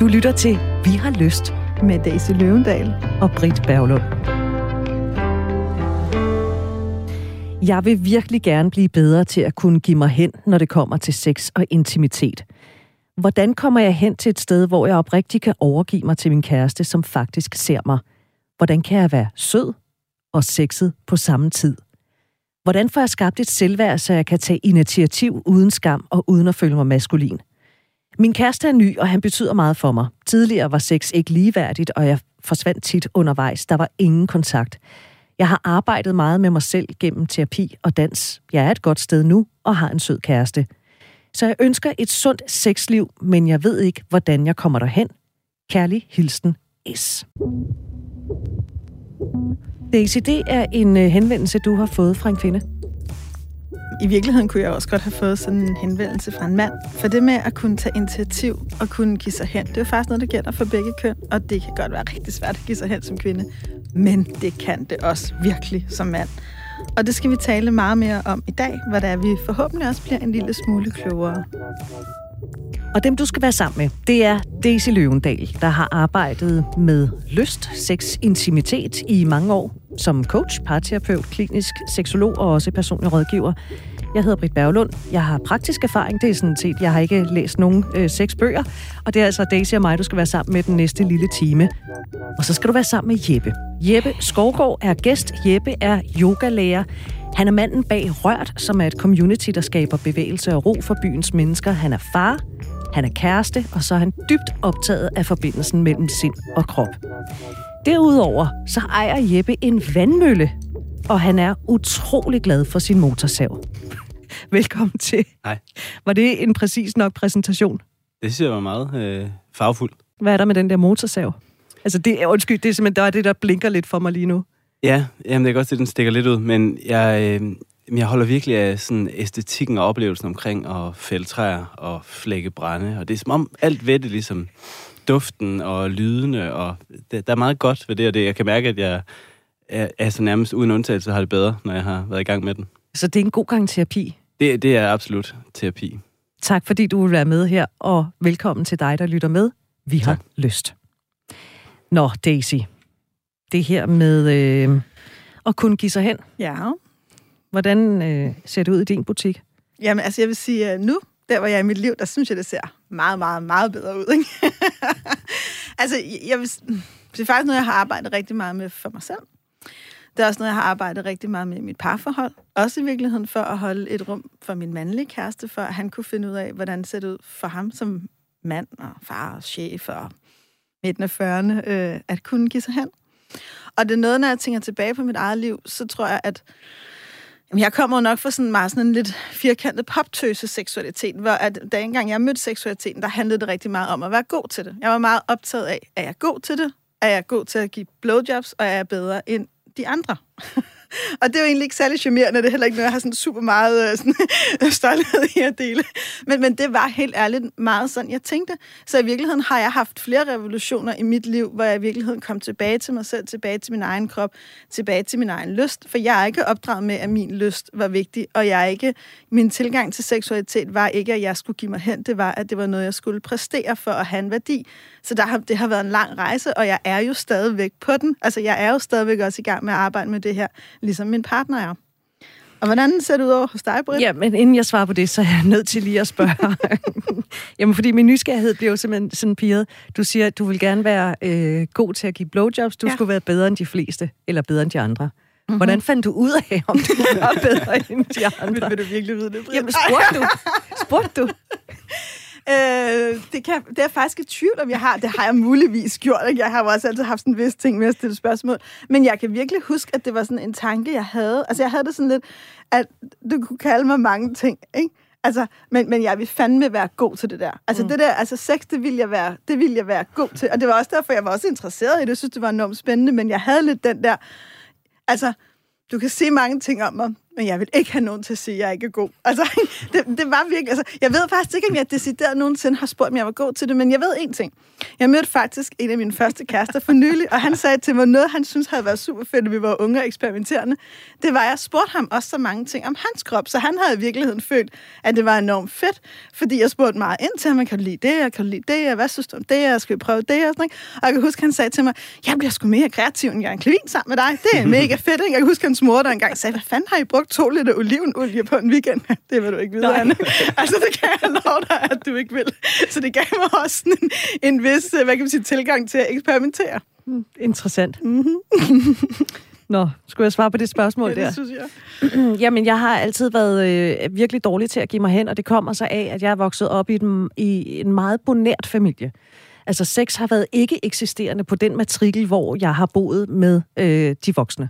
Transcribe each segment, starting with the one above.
Du lytter til Vi har lyst med Daisy Løvendal og Britt Berglund. Jeg vil virkelig gerne blive bedre til at kunne give mig hen, når det kommer til sex og intimitet. Hvordan kommer jeg hen til et sted, hvor jeg oprigtigt kan overgive mig til min kæreste, som faktisk ser mig? Hvordan kan jeg være sød og sexet på samme tid? Hvordan får jeg skabt et selvværd, så jeg kan tage initiativ uden skam og uden at føle mig maskulin? Min kæreste er ny, og han betyder meget for mig. Tidligere var sex ikke ligeværdigt, og jeg forsvandt tit undervejs. Der var ingen kontakt. Jeg har arbejdet meget med mig selv gennem terapi og dans. Jeg er et godt sted nu og har en sød kæreste. Så jeg ønsker et sundt sexliv, men jeg ved ikke, hvordan jeg kommer derhen. Kærlig hilsen S. Daisy, det er en øh, henvendelse, du har fået fra en kvinde. I virkeligheden kunne jeg også godt have fået sådan en henvendelse fra en mand. For det med at kunne tage initiativ og kunne give sig hen, det er jo faktisk noget, der gælder for begge køn. Og det kan godt være rigtig svært at give sig hen som kvinde. Men det kan det også virkelig som mand. Og det skal vi tale meget mere om i dag, hvor der vi forhåbentlig også bliver en lille smule klogere. Og dem, du skal være sammen med, det er Daisy Løvendal, der har arbejdet med lyst, sex, intimitet i mange år som coach, parterapeut, klinisk seksolog og også personlig rådgiver. Jeg hedder Britt Berglund. Jeg har praktisk erfaring. Det er sådan set, jeg har ikke læst nogen øh, seks bøger. Og det er altså Daisy og mig, du skal være sammen med den næste lille time. Og så skal du være sammen med Jeppe. Jeppe Skovgaard er gæst. Jeppe er yogalærer. Han er manden bag Rørt, som er et community, der skaber bevægelse og ro for byens mennesker. Han er far, han er kæreste, og så er han dybt optaget af forbindelsen mellem sind og krop. Derudover så ejer Jeppe en vandmølle, og han er utrolig glad for sin motorsav. Velkommen til. Hej. Var det en præcis nok præsentation? Det synes jeg var meget øh, farvefuldt. Hvad er der med den der motorsav? Altså, det, undskyld, det er simpelthen der er det, der blinker lidt for mig lige nu. Ja, jamen det er godt, at den stikker lidt ud, men jeg, øh, jeg holder virkelig af sådan æstetikken og oplevelsen omkring at fælde træer og flække brænde, og det er som om alt ved det ligesom duften og lydene, og det, der er meget godt ved det, og det. Jeg kan mærke, at jeg er, er så nærmest uden undtagelse har det bedre, når jeg har været i gang med den. Så det er en god gang terapi? Det, det er absolut terapi. Tak fordi du vil være med her, og velkommen til dig, der lytter med. Vi har tak. lyst. Nå, Daisy. Det her med øh, at kunne give sig hen. Ja. Hvordan øh, ser det ud i din butik? Jamen, altså jeg vil sige, at nu, der hvor jeg er i mit liv, der synes jeg, det ser meget, meget, meget bedre ud. Ikke? altså, jeg vil, det er faktisk noget, jeg har arbejdet rigtig meget med for mig selv. Det er også noget, jeg har arbejdet rigtig meget med i mit parforhold. Også i virkeligheden for at holde et rum for min mandlige kæreste, for at han kunne finde ud af, hvordan det ser ud for ham som mand og far og chef og midten af 40'erne, øh, at kunne give sig hen. Og det er noget, når jeg tænker tilbage på mit eget liv, så tror jeg, at Jamen, jeg kommer nok fra sådan meget sådan en lidt firkantet poptøse seksualitet, hvor at, da engang jeg mødte seksualiteten, der handlede det rigtig meget om at være god til det. Jeg var meget optaget af, er jeg god til det? Er jeg god til at give blowjobs? Og er jeg bedre end de andre? og det er jo egentlig ikke særlig charmerende, det er heller ikke noget, jeg har sådan super meget øh, sådan, stolthed i at dele. Men, men det var helt ærligt meget sådan, jeg tænkte. Så i virkeligheden har jeg haft flere revolutioner i mit liv, hvor jeg i virkeligheden kom tilbage til mig selv, tilbage til min egen krop, tilbage til min egen lyst. For jeg er ikke opdraget med, at min lyst var vigtig, og jeg er ikke, min tilgang til seksualitet var ikke, at jeg skulle give mig hen. Det var, at det var noget, jeg skulle præstere for at have en værdi. Så der har, det har været en lang rejse, og jeg er jo stadigvæk på den. Altså, jeg er jo stadigvæk også i gang med at arbejde med det her, ligesom min partner er. Og hvordan ser det ud over hos dig, Britt? Ja, men inden jeg svarer på det, så er jeg nødt til lige at spørge. Jamen, fordi min nysgerrighed bliver jo simpelthen sådan piret. Du siger, at du vil gerne være øh, god til at give blowjobs. Du ja. skulle være bedre end de fleste, eller bedre end de andre. Mm-hmm. Hvordan fandt du ud af, om du var bedre end de andre? Vil, vil du virkelig vide det, Britt? Jamen, spurgte du? Spurgte du? Øh, det, kan, det er faktisk i tvivl, om jeg har. Det har jeg muligvis gjort. Ikke? Jeg har jo også altid haft sådan en vis ting med at stille spørgsmål. Men jeg kan virkelig huske, at det var sådan en tanke, jeg havde. Altså, jeg havde det sådan lidt, at du kunne kalde mig mange ting, ikke? Altså, men, men jeg vil fandme være god til det der. Altså, mm. det der, altså sex, det ville, jeg være, det ville jeg være god til. Og det var også derfor, jeg var også interesseret i det. Jeg synes, det var enormt spændende, men jeg havde lidt den der... Altså, du kan sige mange ting om mig, men jeg vil ikke have nogen til at sige, at jeg ikke er god. Altså, det, det var virkelig... Altså, jeg ved faktisk ikke, om jeg decideret nogensinde har spurgt, om jeg var god til det, men jeg ved én ting. Jeg mødte faktisk en af mine første kærester for nylig, og han sagde til mig noget, han synes havde været super fedt, at vi var unge og eksperimenterende. Det var, at jeg spurgte ham også så mange ting om hans krop, så han havde i virkeligheden følt, at det var enormt fedt, fordi jeg spurgte meget ind til ham, kan du lide det, jeg kan du lide det, hvad synes du om det, og skal vi prøve det, og sådan, ikke? Og jeg kan huske, han sagde til mig, jeg bliver sgu mere kreativ, end jeg en klivin sammen med dig. Det er mega fedt, ikke? Jeg kan huske, han smurte en gang sagde, hvad fanden har I brugt to liter olivenolie på en weekend? Det vil du ikke vide, Anne. Altså, det kan jeg love dig, at du ikke vil. Så det gav mig også sådan en, en vis, hvad kan man sige, tilgang til at eksperimentere. Mm, interessant. Mm-hmm. Nå, skulle jeg svare på det spørgsmål ja, der? det synes jeg. Jamen, jeg har altid været øh, virkelig dårlig til at give mig hen, og det kommer så af, at jeg er vokset op i, den, i en meget bonært familie. Altså, sex har været ikke eksisterende på den matrikel, hvor jeg har boet med øh, de voksne.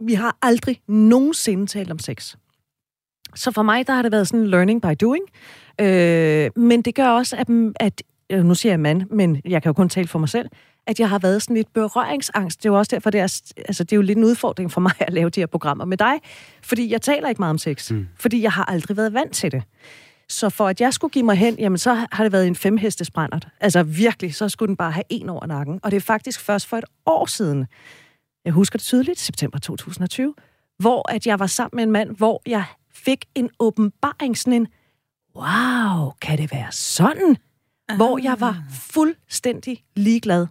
Vi har aldrig nogensinde talt om sex. Så for mig, der har det været sådan learning by doing. Øh, men det gør også, at, at nu siger jeg mand, men jeg kan jo kun tale for mig selv, at jeg har været sådan lidt berøringsangst. Det er jo også derfor, det er, altså, det er jo lidt en udfordring for mig at lave de her programmer med dig, fordi jeg taler ikke meget om sex, mm. fordi jeg har aldrig været vant til det. Så for at jeg skulle give mig hen, jamen så har det været en femhestes brændert. Altså virkelig, så skulle den bare have en over nakken. Og det er faktisk først for et år siden, jeg husker det tydeligt, september 2020, hvor at jeg var sammen med en mand, hvor jeg fik en åbenbaring, sådan en, wow, kan det være sådan? Aha. Hvor jeg var fuldstændig ligeglad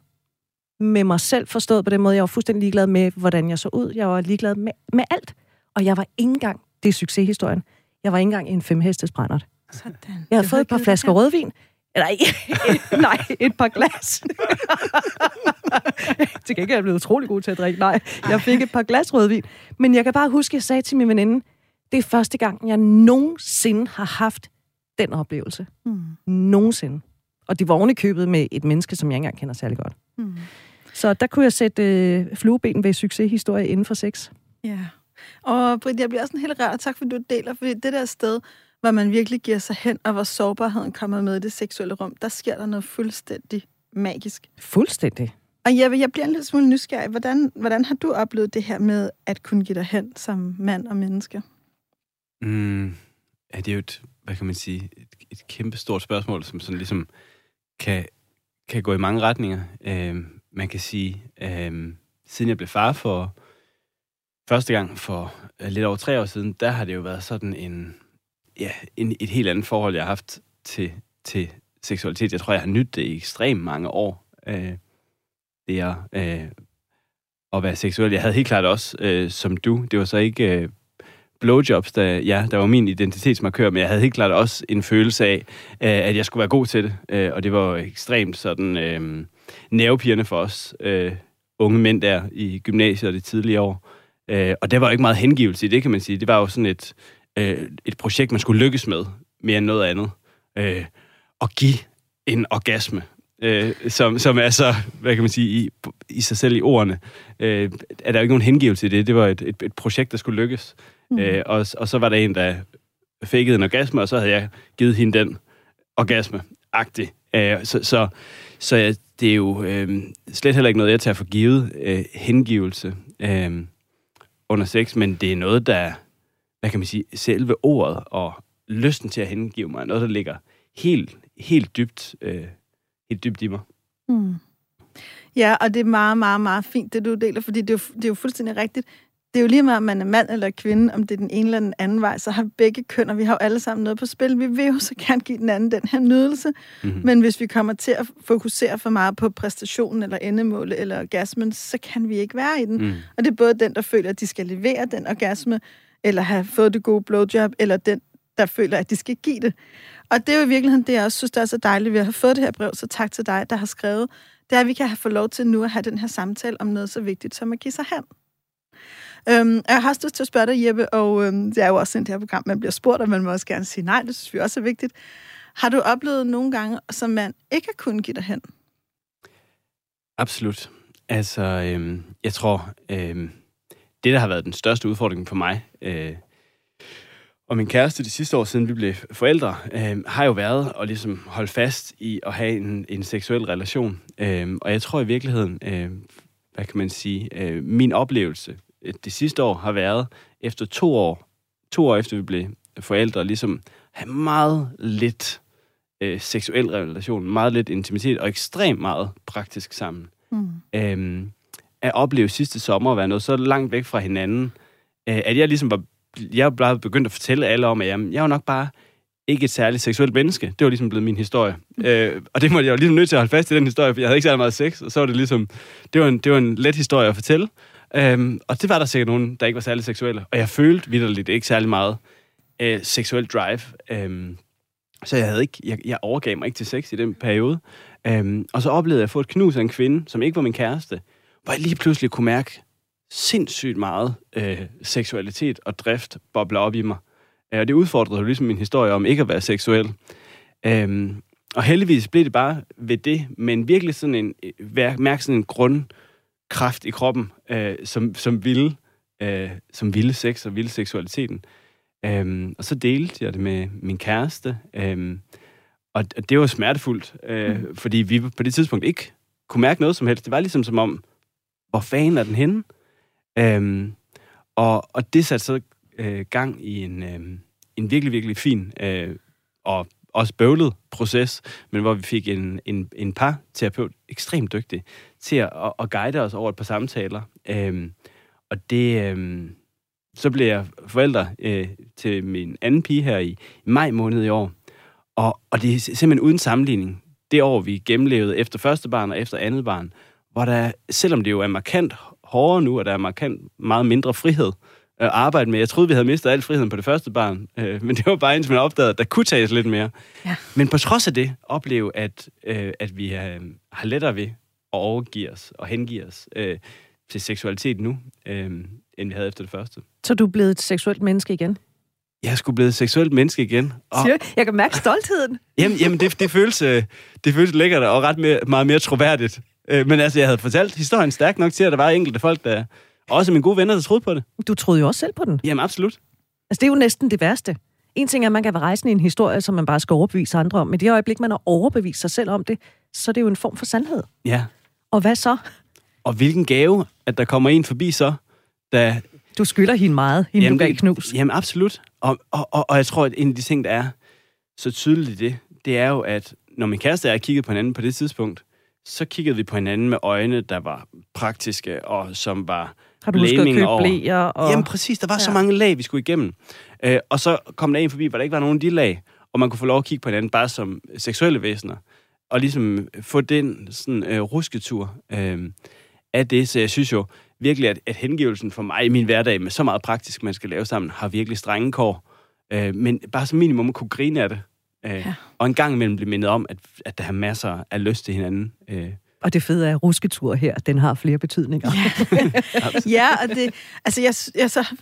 med mig selv, forstået på den måde. Jeg var fuldstændig ligeglad med, hvordan jeg så ud. Jeg var ligeglad med, med alt. Og jeg var ikke engang, det er succeshistorien, jeg var ikke engang en femhestes brændert. Sådan. Jeg havde fået et par flasker rødvin. Nej, nej, et par glas. Til gengæld er jeg blevet utrolig god til at drikke. Nej, jeg fik et par glas rødvin. Men jeg kan bare huske, at jeg sagde til min veninde, det er første gang, jeg nogensinde har haft den oplevelse. Mm. Nogensinde. Og det var oven købet med et menneske, som jeg ikke engang kender særlig godt. Mm. Så der kunne jeg sætte øh, flueben ved succeshistorie inden for sex. Ja. Og Britt, jeg bliver også en helt rart, tak fordi du deler, fordi det der sted, hvor man virkelig giver sig hen, og hvor sårbarheden kommer med i det seksuelle rum, der sker der noget fuldstændig magisk. Fuldstændig. Og jeg, jeg bliver en lille smule nysgerrig. Hvordan, hvordan har du oplevet det her med at kunne give dig hen som mand og menneske? Mm, ja, det er jo et, hvad kan man sige, et, et kæmpe stort spørgsmål, som sådan ligesom kan, kan gå i mange retninger. Øh, man kan sige, øh, siden jeg blev far for første gang for øh, lidt over tre år siden, der har det jo været sådan en, ja, en, et helt andet forhold, jeg har haft til, til seksualitet. Jeg tror, jeg har nydt det i ekstremt mange år. Øh, det er øh, at være seksuel. Jeg havde helt klart også, øh, som du, det var så ikke øh, blowjobs, der, ja, der var min identitetsmarkør, men jeg havde helt klart også en følelse af, øh, at jeg skulle være god til det. Øh, og det var ekstremt sådan øh, nervepirrende for os øh, unge mænd der i gymnasiet og det tidlige år. Øh, og der var jo ikke meget hengivelse i det, kan man sige. Det var jo sådan et, øh, et projekt, man skulle lykkes med, mere end noget andet. Øh, at give en orgasme, øh, som, som er så, hvad kan man sige, i, i sig selv i ordene, øh, er der jo ikke nogen hengivelse i det. Det var et, et, et projekt, der skulle lykkes. Mm. Øh, og, og så var der en, der fækkede en orgasme, og så havde jeg givet hende den orgasme-agtig. Øh, så så, så ja, det er jo øh, slet heller ikke noget, jeg tager for givet øh, hengivelse øh, under sex, men det er noget, der, hvad kan man sige, selve ordet og lysten til at hengive mig, noget, der ligger helt, helt dybt, øh, helt dybt i mig. Mm. Ja, og det er meget, meget, meget fint, det du deler, fordi det er jo, det er jo fuldstændig rigtigt det er jo lige meget, om man er mand eller kvinde, om det er den ene eller den anden vej, så har begge køn, og vi har jo alle sammen noget på spil. Vi vil jo så gerne give den anden den her nydelse, mm-hmm. men hvis vi kommer til at fokusere for meget på præstationen eller endemålet eller orgasmen, så kan vi ikke være i den. Mm. Og det er både den, der føler, at de skal levere den orgasme, eller have fået det gode blowjob, eller den, der føler, at de skal give det. Og det er jo i virkeligheden det, jeg også synes, der er så dejligt ved at have fået det her brev, så tak til dig, der har skrevet, det er, at vi kan have få lov til nu at have den her samtale om noget så vigtigt som at give sig hen. Øhm, jeg har også lyst til at spørge dig, Jeppe, og øhm, det er jo også det her program, man bliver spurgt, og man må også gerne sige nej, det synes vi også er vigtigt. Har du oplevet nogle gange, som man ikke har kunnet give dig hen? Absolut. Altså, øhm, jeg tror, øhm, det, der har været den største udfordring for mig, øh, og min kæreste de sidste år siden vi blev forældre, øh, har jo været at ligesom holde fast i at have en, en seksuel relation. Øh, og jeg tror i virkeligheden, øh, hvad kan man sige, øh, min oplevelse øh, det sidste år har været, efter to år, to år efter vi blev forældre, ligesom have meget lidt øh, seksuel relation, meget lidt intimitet og ekstremt meget praktisk sammen. Mm. Øhm, at opleve sidste sommer at være noget så langt væk fra hinanden, øh, at jeg ligesom var, jeg var begyndt at fortælle alle om, at jamen, jeg var nok bare ikke et særligt seksuelt menneske. Det var ligesom blevet min historie. Mm. Øh, og det måtte jeg jo ligesom nødt til at holde fast i den historie, for jeg havde ikke særlig meget sex, og så var det ligesom, det var en, det var en let historie at fortælle. Øhm, og det var der sikkert nogen, der ikke var særlig seksuelle. Og jeg følte vidderligt ikke særlig meget øh, seksuel drive. Øhm, så jeg, havde ikke, jeg, jeg overgav mig ikke til sex i den periode. Øhm, og så oplevede jeg at få et knus af en kvinde, som ikke var min kæreste, hvor jeg lige pludselig kunne mærke sindssygt meget øh, seksualitet og drift boble op i mig. Øh, og det udfordrede jo ligesom min historie om ikke at være seksuel. Øhm, og heldigvis blev det bare ved det, men virkelig sådan en, mærke sådan en grundkraft i kroppen, øh, som, som ville, øh, som ville sex og ville seksualiteten. Øhm, og så delte jeg det med min kæreste, øhm, og det var smertefuldt, øh, mm. fordi vi på det tidspunkt ikke kunne mærke noget som helst. Det var ligesom som om, hvor fanden er den henne? Øhm, og, og det satte så øh, gang i en, øh, en virkelig, virkelig fin øh, og også bøvlet proces, men hvor vi fik en, en, en par terapeut, ekstremt dygtig, til at, at, at guide os over et par samtaler. Øhm, og det, Øh, så blev jeg forældre øh, til min anden pige her i, i maj måned i år. Og, og det er simpelthen uden sammenligning. Det år, vi gennemlevede efter første barn og efter andet barn, hvor der, selvom det jo er markant hårdere nu, og der er markant meget mindre frihed at arbejde med. Jeg troede, vi havde mistet al friheden på det første barn, øh, men det var bare indtil man opdagede, at der kunne tages lidt mere. Ja. Men på trods af det, opleve, at, øh, at vi øh, har lettere ved at overgive os og hengive os øh, til seksualitet nu, øh, end vi havde efter det første. Så du er blevet et seksuelt menneske igen? Jeg er sgu blevet et seksuelt menneske igen. Og, jeg kan mærke stoltheden. jamen, jamen det, det, føles, øh, det føles lækkert og ret mere, meget mere troværdigt. Øh, men altså, jeg havde fortalt historien stærkt nok til, at der var enkelte folk, der... Også mine gode venner, der troede på det. Du troede jo også selv på den. Jamen, absolut. Altså, det er jo næsten det værste. En ting er, at man kan være rejsende i en historie, som man bare skal overbevise andre om. Men det øjeblik, man har overbevist sig selv om det, så er det jo en form for sandhed. Ja. Og hvad så? Og hvilken gave, at der kommer en forbi så, da... Du skylder hende meget, hende jamen, du gav knus. Jamen, absolut. Og, og, og, og jeg tror, at en af de ting, der er så tydeligt i det, det er jo, at når min kæreste og jeg kiggede på hinanden på det tidspunkt, så kiggede vi på hinanden med øjne, der var praktiske og som var Har du husket at købe over. blæer? Og... Jamen præcis, der var ja. så mange lag, vi skulle igennem. Øh, og så kom der en forbi, hvor der ikke var nogen af de lag, og man kunne få lov at kigge på hinanden bare som seksuelle væsener, og ligesom få den sådan øh, rusketur øh, af det. Så jeg synes jo virkelig, at, at hengivelsen for mig i min hverdag med så meget praktisk, man skal lave sammen, har virkelig strenge kår. Øh, men bare som minimum at kunne grine af det. Øh, ja. Og en gang imellem blive mindet om, at, at der er masser af lyst til hinanden. Øh. Og det fede er, at rusketur her, den har flere betydninger. Ja, ja og det, altså jeg, jeg så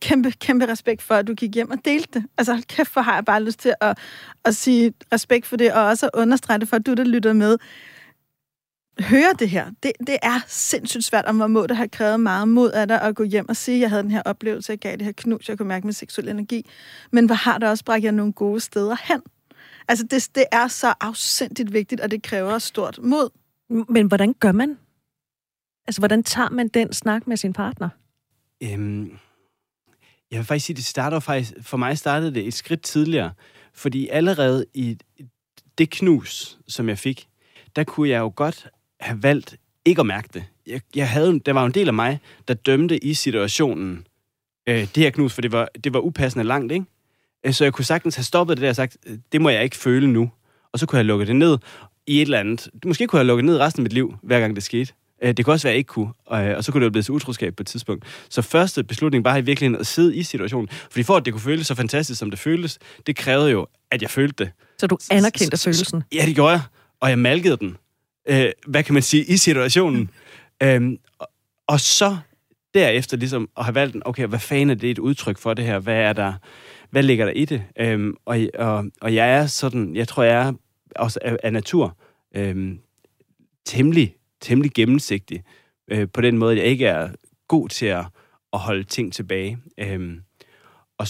kæmpe, kæmpe respekt for, at du gik hjem og delte det. Altså kæft, for har jeg bare lyst til at, at sige respekt for det, og også at understrege det for, at du, der lytter med, høre det her. Det, det er sindssygt svært, og hvor må det have krævet meget mod af dig at gå hjem og sige, at jeg havde den her oplevelse, jeg gav det her knus, jeg kunne mærke med seksuel energi. Men hvor har det også bragt jer nogle gode steder hen? Altså, det, det er så afsindigt vigtigt, og det kræver stort mod. Men hvordan gør man? Altså, hvordan tager man den snak med sin partner? Øhm, jeg vil faktisk sige, det starter faktisk, for mig startede det et skridt tidligere, fordi allerede i det knus, som jeg fik, der kunne jeg jo godt have valgt ikke at mærke det. Jeg, jeg havde, der var en del af mig, der dømte i situationen øh, det her knus, for det var, det var upassende langt, ikke? Øh, så jeg kunne sagtens have stoppet det der og sagt, øh, det må jeg ikke føle nu. Og så kunne jeg lukke det ned i et eller andet. Måske kunne jeg lukke det ned resten af mit liv, hver gang det skete. Øh, det kunne også være, at jeg ikke kunne. Og så kunne det jo blive til utroskab på et tidspunkt. Så første beslutning var i virkeligheden at sidde i situationen. Fordi for at det kunne føles så fantastisk, som det føltes, det krævede jo, at jeg følte det. Så du anerkendte følelsen? Ja, det gjorde jeg. Og jeg malkede den øh, hvad kan man sige, i situationen. Øhm, og så derefter ligesom at have valgt okay, hvad fanden er det et udtryk for det her? Hvad er der hvad ligger der i det? Øhm, og, og, og jeg er sådan, jeg tror, jeg er også af, af natur øhm, temmelig, temmelig gennemsigtig øh, på den måde, at jeg ikke er god til at, at holde ting tilbage. Øhm, og,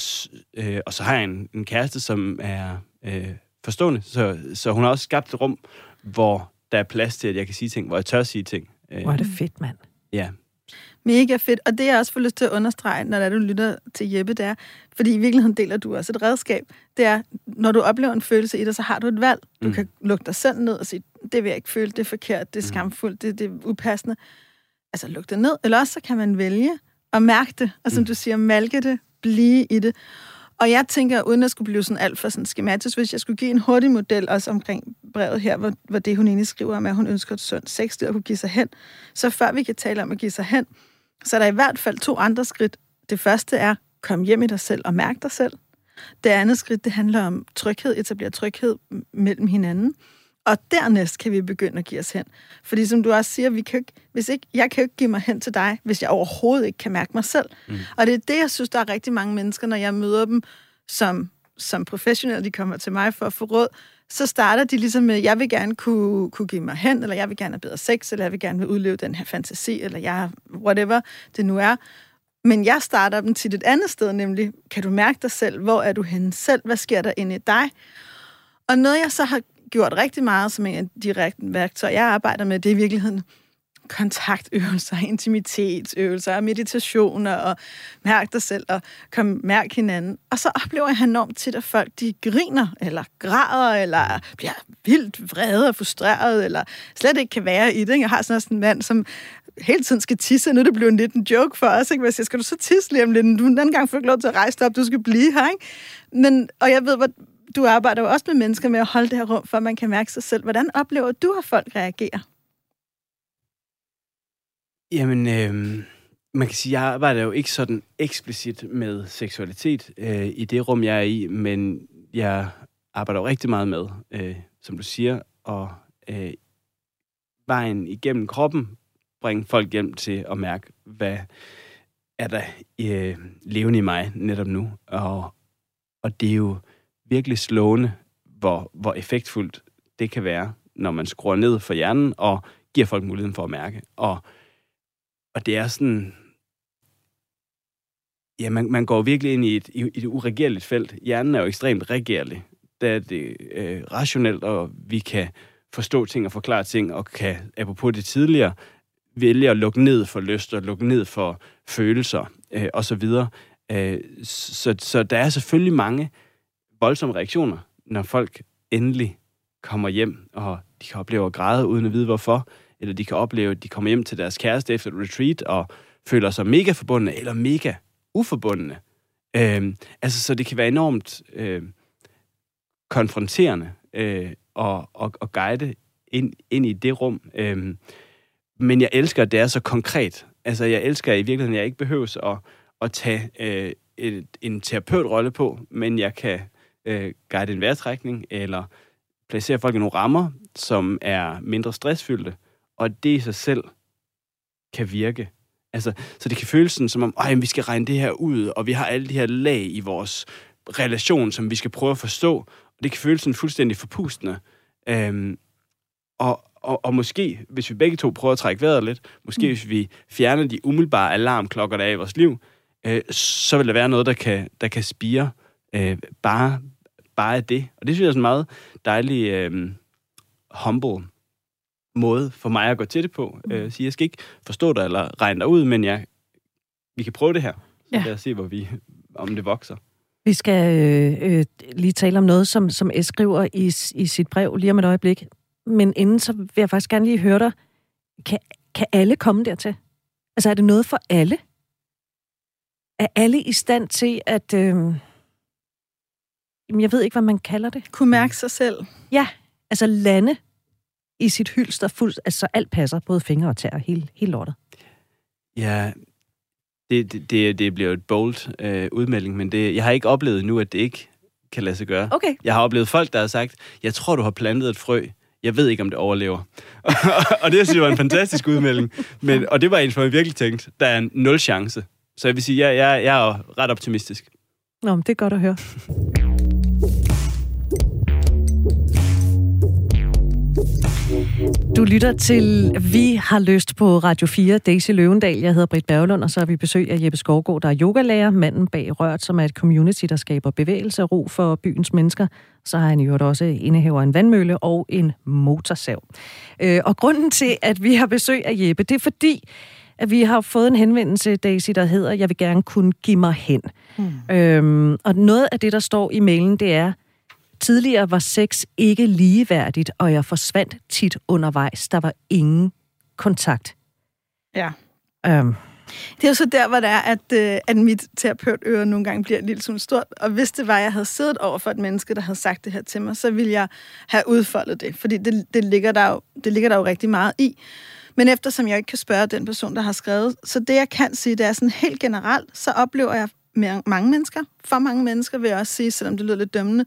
øh, og så har jeg en, en kæreste, som er øh, forstående, så, så hun har også skabt et rum, hvor der er plads til, at jeg kan sige ting, hvor jeg tør sige ting. Øh, hvor er det fedt, mand. Ja, Mega fedt, og det jeg også får lyst til at understrege, når det er, du lytter til Jeppe, det er, fordi i virkeligheden deler du også et redskab, det er, når du oplever en følelse i dig, så har du et valg. Du mm. kan lukke dig selv ned og sige, det vil jeg ikke føle, det er forkert, det er mm. skamfuldt, det, det er upassende. Altså luk det ned, eller også så kan man vælge at mærke det, og som mm. du siger, malke det, blive i det. Og jeg tænker, uden at skulle blive sådan alt for sådan skematisk, hvis jeg skulle give en hurtig model også omkring brevet her, hvor, hvor det hun egentlig skriver om, at hun ønsker et sundt sexliv at kunne give sig hen, så før vi kan tale om at give sig hen, så er der i hvert fald to andre skridt. Det første er, kom hjem i dig selv og mærk dig selv. Det andet skridt, det handler om tryghed, etablere tryghed mellem hinanden. Og dernæst kan vi begynde at give os hen. Fordi som du også siger, vi kan ikke, hvis ikke, jeg kan jo ikke give mig hen til dig, hvis jeg overhovedet ikke kan mærke mig selv. Mm. Og det er det, jeg synes, der er rigtig mange mennesker, når jeg møder dem som, som professionelle, de kommer til mig for at få råd, så starter de ligesom med, jeg vil gerne kunne, kunne give mig hen, eller jeg vil gerne have bedre sex, eller jeg vil gerne vil udleve den her fantasi, eller jeg, whatever det nu er. Men jeg starter dem til et andet sted, nemlig, kan du mærke dig selv? Hvor er du henne selv? Hvad sker der inde i dig? Og noget, jeg så har gjort rigtig meget som en af de værktøjer, jeg arbejder med, det er i virkeligheden kontaktøvelser, intimitetsøvelser, meditationer og mærk dig selv og kom mærk hinanden. Og så oplever jeg enormt tit, at folk de griner, eller græder, eller bliver vildt vrede og frustreret, eller slet ikke kan være i det. Jeg har sådan en mand, som hele tiden skal tisse, nu er det blevet lidt en joke for os, ikke? Hvad siger, skal du så tisse lige om lidt? Du den gang får ikke lov til at rejse dig op, du skal blive her, ikke? Men, og jeg ved, hvor, du arbejder jo også med mennesker med at holde det her rum, for man kan mærke sig selv. Hvordan oplever du, at folk reagerer? Jamen, øh, man kan sige, jeg arbejder jo ikke sådan eksplicit med seksualitet øh, i det rum, jeg er i, men jeg arbejder jo rigtig meget med, øh, som du siger, og øh, vejen igennem kroppen bringe folk hjem til at mærke, hvad er der øh, levende i mig netop nu. Og, og det er jo virkelig slående, hvor, hvor effektfuldt det kan være, når man skruer ned for hjernen og giver folk muligheden for at mærke. Og, og det er sådan... Ja, man, man går virkelig ind i et, i et uregerligt felt. Hjernen er jo ekstremt regerlig. Der er det øh, rationelt, og vi kan forstå ting og forklare ting, og kan, apropos det tidligere, vælge at lukke ned for lyst og lukke ned for følelser øh, osv. Øh, så, så der er selvfølgelig mange voldsomme reaktioner, når folk endelig kommer hjem, og de kan opleve at græde uden at vide hvorfor, eller de kan opleve, at de kommer hjem til deres kæreste efter et retreat og føler sig mega forbundne eller mega uforbundne. Øh, altså, så det kan være enormt øh, konfronterende øh, og, og, og guide ind, ind i det rum. Øh, men jeg elsker, at det er så konkret. Altså, jeg elsker i virkeligheden, at jeg ikke behøves at, at tage øh, et, en terapeutrolle på, men jeg kan øh, guide en vejrtrækning, eller placere folk i nogle rammer, som er mindre stressfyldte, og det i sig selv kan virke. Altså, så det kan føles sådan, som om, at vi skal regne det her ud, og vi har alle de her lag i vores relation, som vi skal prøve at forstå, og det kan føles sådan fuldstændig forpustende. Øhm, og, og, og måske, hvis vi begge to prøver at trække vejret lidt, måske mm. hvis vi fjerner de umiddelbare alarmklokker, der er i vores liv, øh, så vil der være noget, der kan, der kan spire øh, bare, bare af det. Og det synes jeg er sådan en meget dejlig øh, humble måde for mig at gå til det på. Mm. Øh, sige, jeg skal ikke forstå dig eller regne dig ud, men jeg, vi kan prøve det her. Så ja. lad os se, hvor vi, om det vokser. Vi skal øh, øh, lige tale om noget, som, som S skriver i, i sit brev lige om et øjeblik. Men inden så vil jeg faktisk gerne lige høre dig. Kan, kan alle komme dertil? Altså er det noget for alle? Er alle i stand til at... Øh, jeg ved ikke, hvad man kalder det. Kunne mærke sig selv. Ja, altså lande i sit hylster fuldt, altså alt passer, både fingre og tær, hele, hele lortet. Ja, det, det, det, det bliver et bold øh, udmelding, men det, jeg har ikke oplevet nu, at det ikke kan lade sig gøre. Okay. Jeg har oplevet folk, der har sagt, jeg tror, du har plantet et frø. Jeg ved ikke, om det overlever. og det synes jeg var en fantastisk udmelding. Men, og det var en, som jeg virkelig tænkte, der er en nul chance. Så jeg vil sige, jeg, jeg, jeg er ret optimistisk. Nå, men det er godt at høre. Du lytter til Vi har lyst på Radio 4, Daisy Løvendal. Jeg hedder Britt Berglund, og så har vi besøg af Jeppe Skovgaard, der er yogalærer, manden bag Rørt, som er et community, der skaber bevægelse og ro for byens mennesker. Så har han jo også indehaver en vandmølle og en motorsav. Øh, og grunden til, at vi har besøg af Jeppe, det er fordi, at vi har fået en henvendelse, Daisy, der hedder, jeg vil gerne kunne give mig hen. Mm. Øhm, og noget af det, der står i mailen, det er, tidligere var sex ikke ligeværdigt, og jeg forsvandt tit undervejs. Der var ingen kontakt. Ja. Øhm, Det er jo så der, hvor det er, at, øh, at mit terapeutøre nogle gange bliver en lille smule stort. Og hvis det var, at jeg havde siddet over for et menneske, der havde sagt det her til mig, så ville jeg have udfoldet det. Fordi det, det, ligger, der jo, det ligger der jo rigtig meget i. Men eftersom jeg ikke kan spørge den person, der har skrevet, så det jeg kan sige, det er sådan helt generelt, så oplever jeg mange mennesker, for mange mennesker vil jeg også sige, selvom det lyder lidt dømmende,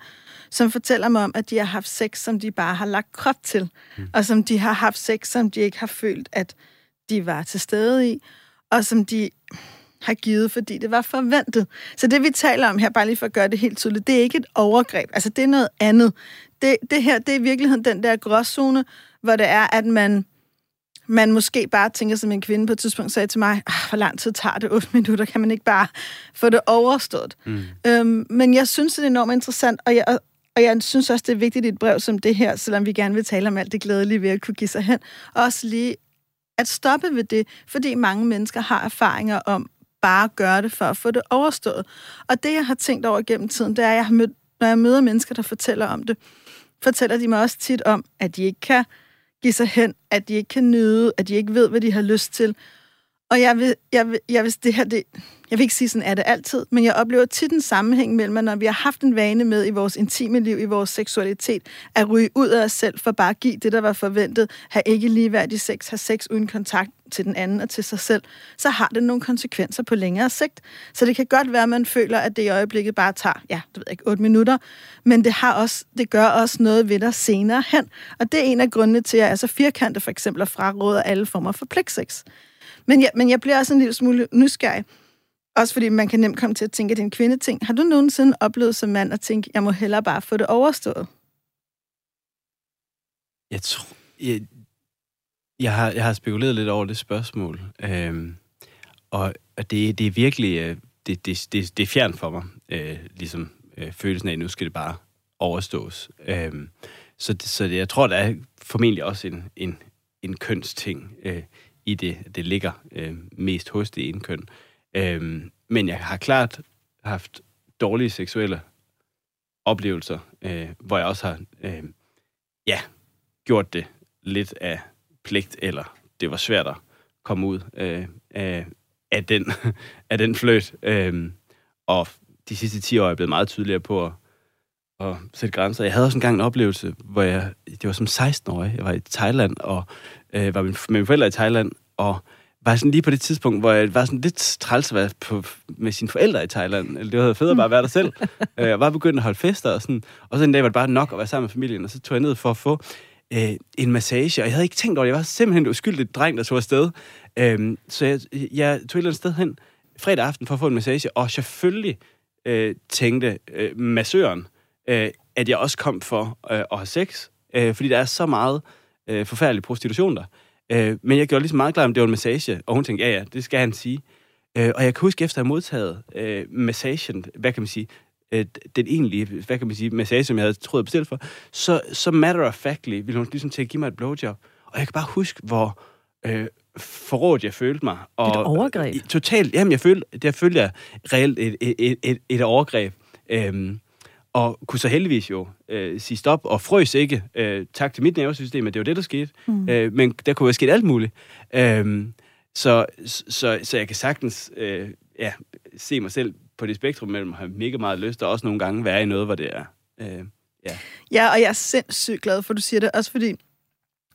som fortæller mig om, at de har haft sex, som de bare har lagt krop til, mm. og som de har haft sex, som de ikke har følt, at de var til stede i, og som de har givet, fordi det var forventet. Så det, vi taler om her, bare lige for at gøre det helt tydeligt, det er ikke et overgreb. Altså, det er noget andet. Det, det her, det er i virkeligheden den der gråzone, hvor det er, at man, man måske bare tænker, som en kvinde på et tidspunkt sagde til mig, ah, hvor lang tid tager det? 8 minutter, kan man ikke bare få det overstået? Mm. Øhm, men jeg synes, det er enormt interessant, og jeg, og, og jeg synes også, det er vigtigt i et brev som det her, selvom vi gerne vil tale om alt det glædelige ved at kunne give sig hen, også lige at stoppe ved det, fordi mange mennesker har erfaringer om bare at gøre det for at få det overstået. Og det, jeg har tænkt over gennem tiden, det er, at jeg har mødt, når jeg møder mennesker, der fortæller om det, fortæller de mig også tit om, at de ikke kan give sig hen, at de ikke kan nyde, at de ikke ved, hvad de har lyst til. Og jeg vil, jeg vil, jeg vil, det her, det, jeg vil ikke sige, sådan er det altid, men jeg oplever tit en sammenhæng mellem, at når vi har haft en vane med i vores intime liv, i vores seksualitet, at ryge ud af os selv for bare at give det, der var forventet, have ikke ligeværdig sex, have sex uden kontakt til den anden og til sig selv, så har det nogle konsekvenser på længere sigt. Så det kan godt være, at man føler, at det i øjeblikket bare tager, ja, du ved ikke, 8 minutter, men det, har også, det gør også noget ved dig senere hen. Og det er en af grundene til, at jeg er så firkantet for eksempel at fraråde alle former for pligtsex. Men jeg, men jeg bliver også en lille smule nysgerrig. Også fordi man kan nemt komme til at tænke, at det er en kvindeting. Har du nogensinde oplevet som mand at tænke, jeg må hellere bare få det overstået? Jeg tror... Jeg, jeg, har, jeg har spekuleret lidt over det spørgsmål. Øhm, og og det, det er virkelig... Øh, det, det, det, det er fjern for mig. Øh, ligesom øh, følelsen af, at nu skal det bare overstås. Øhm, så, det- så det, jeg tror, der er formentlig også en, en, en kønsting øh, i det. Det ligger øh, mest hos det ene køn. Øh, men jeg har klart haft dårlige seksuelle oplevelser, øh, hvor jeg også har øh, ja, gjort det lidt af pligt, eller det var svært at komme ud øh, af, af, den, af den fløt. Øh, og de sidste 10 år er jeg blevet meget tydeligere på at, at sætte grænser. Jeg havde også engang en oplevelse, hvor jeg, det var som 16-årig, jeg var i Thailand, og øh, var med mine forældre i Thailand, og var sådan lige på det tidspunkt, hvor jeg var sådan lidt træls at være på, med sine forældre i Thailand. Eller det var fedt at bare være der selv. Øh, Jeg var begyndt at holde fester og sådan. Og så en dag var det bare nok at være sammen med familien, og så tog jeg ned for at få øh, en massage. Og jeg havde ikke tænkt over det. Jeg var simpelthen en uskyldig dreng, der tog afsted. Øhm, så jeg, jeg tog et eller andet sted hen fredag aften for at få en massage, og selvfølgelig øh, tænkte øh, massøren, øh, at jeg også kom for øh, at have sex, øh, fordi der er så meget øh, forfærdelig prostitution der. Øh, men jeg gjorde ligesom meget klar, om det var en massage, og hun tænkte, ja ja, det skal han sige. Øh, og jeg kan huske, efter at have modtaget øh, massagen, hvad kan man sige, øh, den egentlige, hvad kan man sige, massage, som jeg havde troet at bestille for, så, så matter of factly ville hun ligesom til at give mig et blowjob. Og jeg kan bare huske, hvor øh, forrådt jeg følte mig. Og, Et overgreb? Totalt. Jamen, jeg følte, jeg følte jeg reelt et, et, et, et, et overgreb. Øhm, og kunne så heldigvis jo øh, sige stop, og frøs ikke. Øh, tak til mit nervesystem, at det var det, der skete. Mm. Øh, men der kunne jo ske alt muligt. Øhm, så, så, så jeg kan sagtens øh, ja, se mig selv på det spektrum mellem at have mega meget lyst, og også nogle gange være i noget, hvor det er... Øh, ja. Ja, og jeg er sindssygt glad for, at du siger det. Også fordi,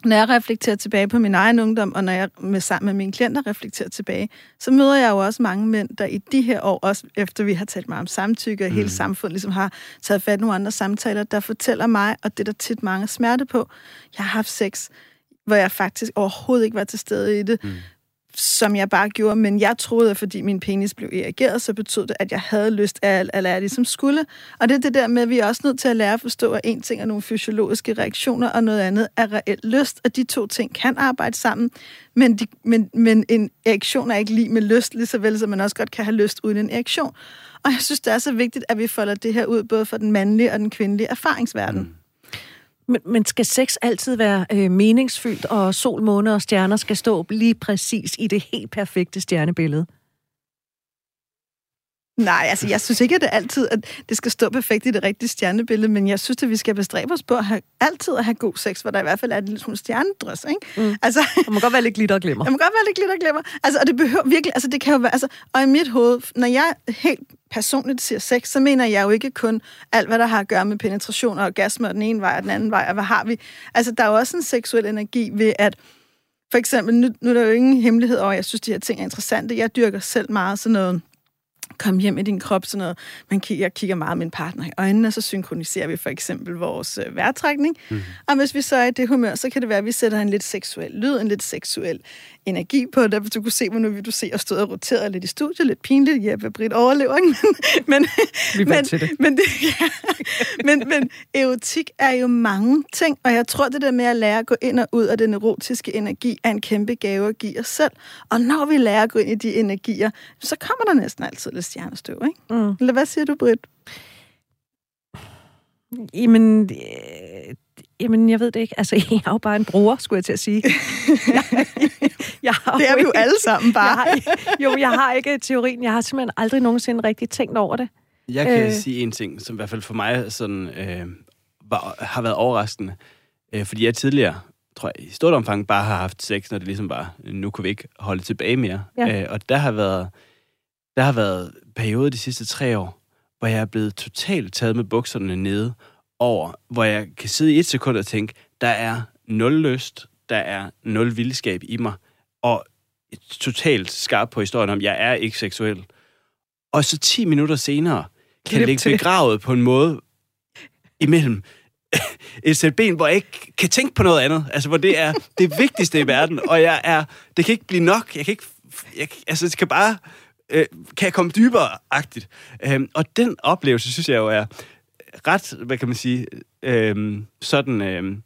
når jeg reflekterer tilbage på min egen ungdom, og når jeg med, sammen med mine klienter reflekterer tilbage, så møder jeg jo også mange mænd, der i de her år, også efter vi har talt meget om samtykke, og hele samfundet ligesom har taget fat i nogle andre samtaler, der fortæller mig, og det er der tit mange smerte på, jeg har haft sex, hvor jeg faktisk overhovedet ikke var til stede i det, mm som jeg bare gjorde, men jeg troede, at fordi min penis blev erigeret, så betød det, at jeg havde lyst af at lære det, som skulle. Og det er det der med, at vi er også nødt til at lære at forstå, at en ting er nogle fysiologiske reaktioner, og noget andet er reelt lyst, og de to ting kan arbejde sammen, men, de, men, men en erektion er ikke lige med lyst, lige så vel som man også godt kan have lyst uden en erektion. Og jeg synes, det er så vigtigt, at vi folder det her ud, både for den mandlige og den kvindelige erfaringsverden. Mm. Men, men skal sex altid være øh, meningsfyldt, og sol, måne og stjerner skal stå lige præcis i det helt perfekte stjernebillede? Nej, altså jeg synes ikke, at det altid at det skal stå perfekt i det rigtige stjernebillede, men jeg synes, at vi skal bestræbe os på at have, altid at have god sex, hvor der i hvert fald er en lille smule stjernedrøs, ikke? Mm. Altså, der må godt være lidt glitter og glimmer. Der må godt være lidt glitter og glimmer. Altså, og det behøver virkelig, altså det kan jo være, altså, og i mit hoved, når jeg helt personligt siger sex, så mener jeg jo ikke kun alt, hvad der har at gøre med penetration og orgasme og den ene vej og den anden vej, og hvad har vi? Altså, der er jo også en seksuel energi ved, at for eksempel, nu, nu er der jo ingen hemmelighed over, jeg synes, de her ting er interessante. Jeg dyrker selv meget sådan noget komme hjem i din krop, sådan noget. Man kigger, jeg kigger meget min partner i øjnene, og så synkroniserer vi for eksempel vores øh, vejrtrækning. Mm. Og hvis vi så er i det humør, så kan det være, at vi sætter en lidt seksuel lyd, en lidt seksuel energi på det. Du kunne se, hvor nu vil du se og stå og rotere lidt i studiet, lidt pinligt. Jeppe Britt overlever, ikke? Men, men, men, det. Men, det, ja, men, men erotik er jo mange ting, og jeg tror, det der med at lære at gå ind og ud af den erotiske energi, er en kæmpe gave at give os selv. Og når vi lærer at gå ind i de energier, så kommer der næsten altid lidt stjernestøv, ikke? Mm. Eller hvad siger du, Britt? Jamen, jamen, jeg ved det ikke. Altså, jeg er jo bare en bruger, skulle jeg til at sige. jeg, jeg har det er vi jo alle sammen bare. jeg har, jo, jeg har ikke teorien. Jeg har simpelthen aldrig nogensinde rigtig tænkt over det. Jeg kan øh. sige en ting, som i hvert fald for mig sådan, øh, var, har været overraskende. Øh, fordi jeg tidligere, tror jeg, i stort omfang bare har haft sex, når det ligesom bare, nu kunne vi ikke holde tilbage mere. Ja. Øh, og der har været der har været perioder de sidste tre år, hvor jeg er blevet totalt taget med bukserne nede over, hvor jeg kan sidde i et sekund og tænke, der er nul lyst, der er nul vildskab i mig, og totalt skarp på historien om, jeg er ikke seksuel. Og så 10 minutter senere kan jeg ligge begravet på en måde imellem et sæt ben, hvor jeg ikke kan tænke på noget andet. Altså, hvor det er det vigtigste i verden, og jeg er, det kan ikke blive nok. Jeg kan ikke, jeg, altså, det kan bare øh, kan jeg komme dybere-agtigt. Øhm, og den oplevelse, synes jeg jo er ret, hvad kan man sige, øhm, sådan... Øhm,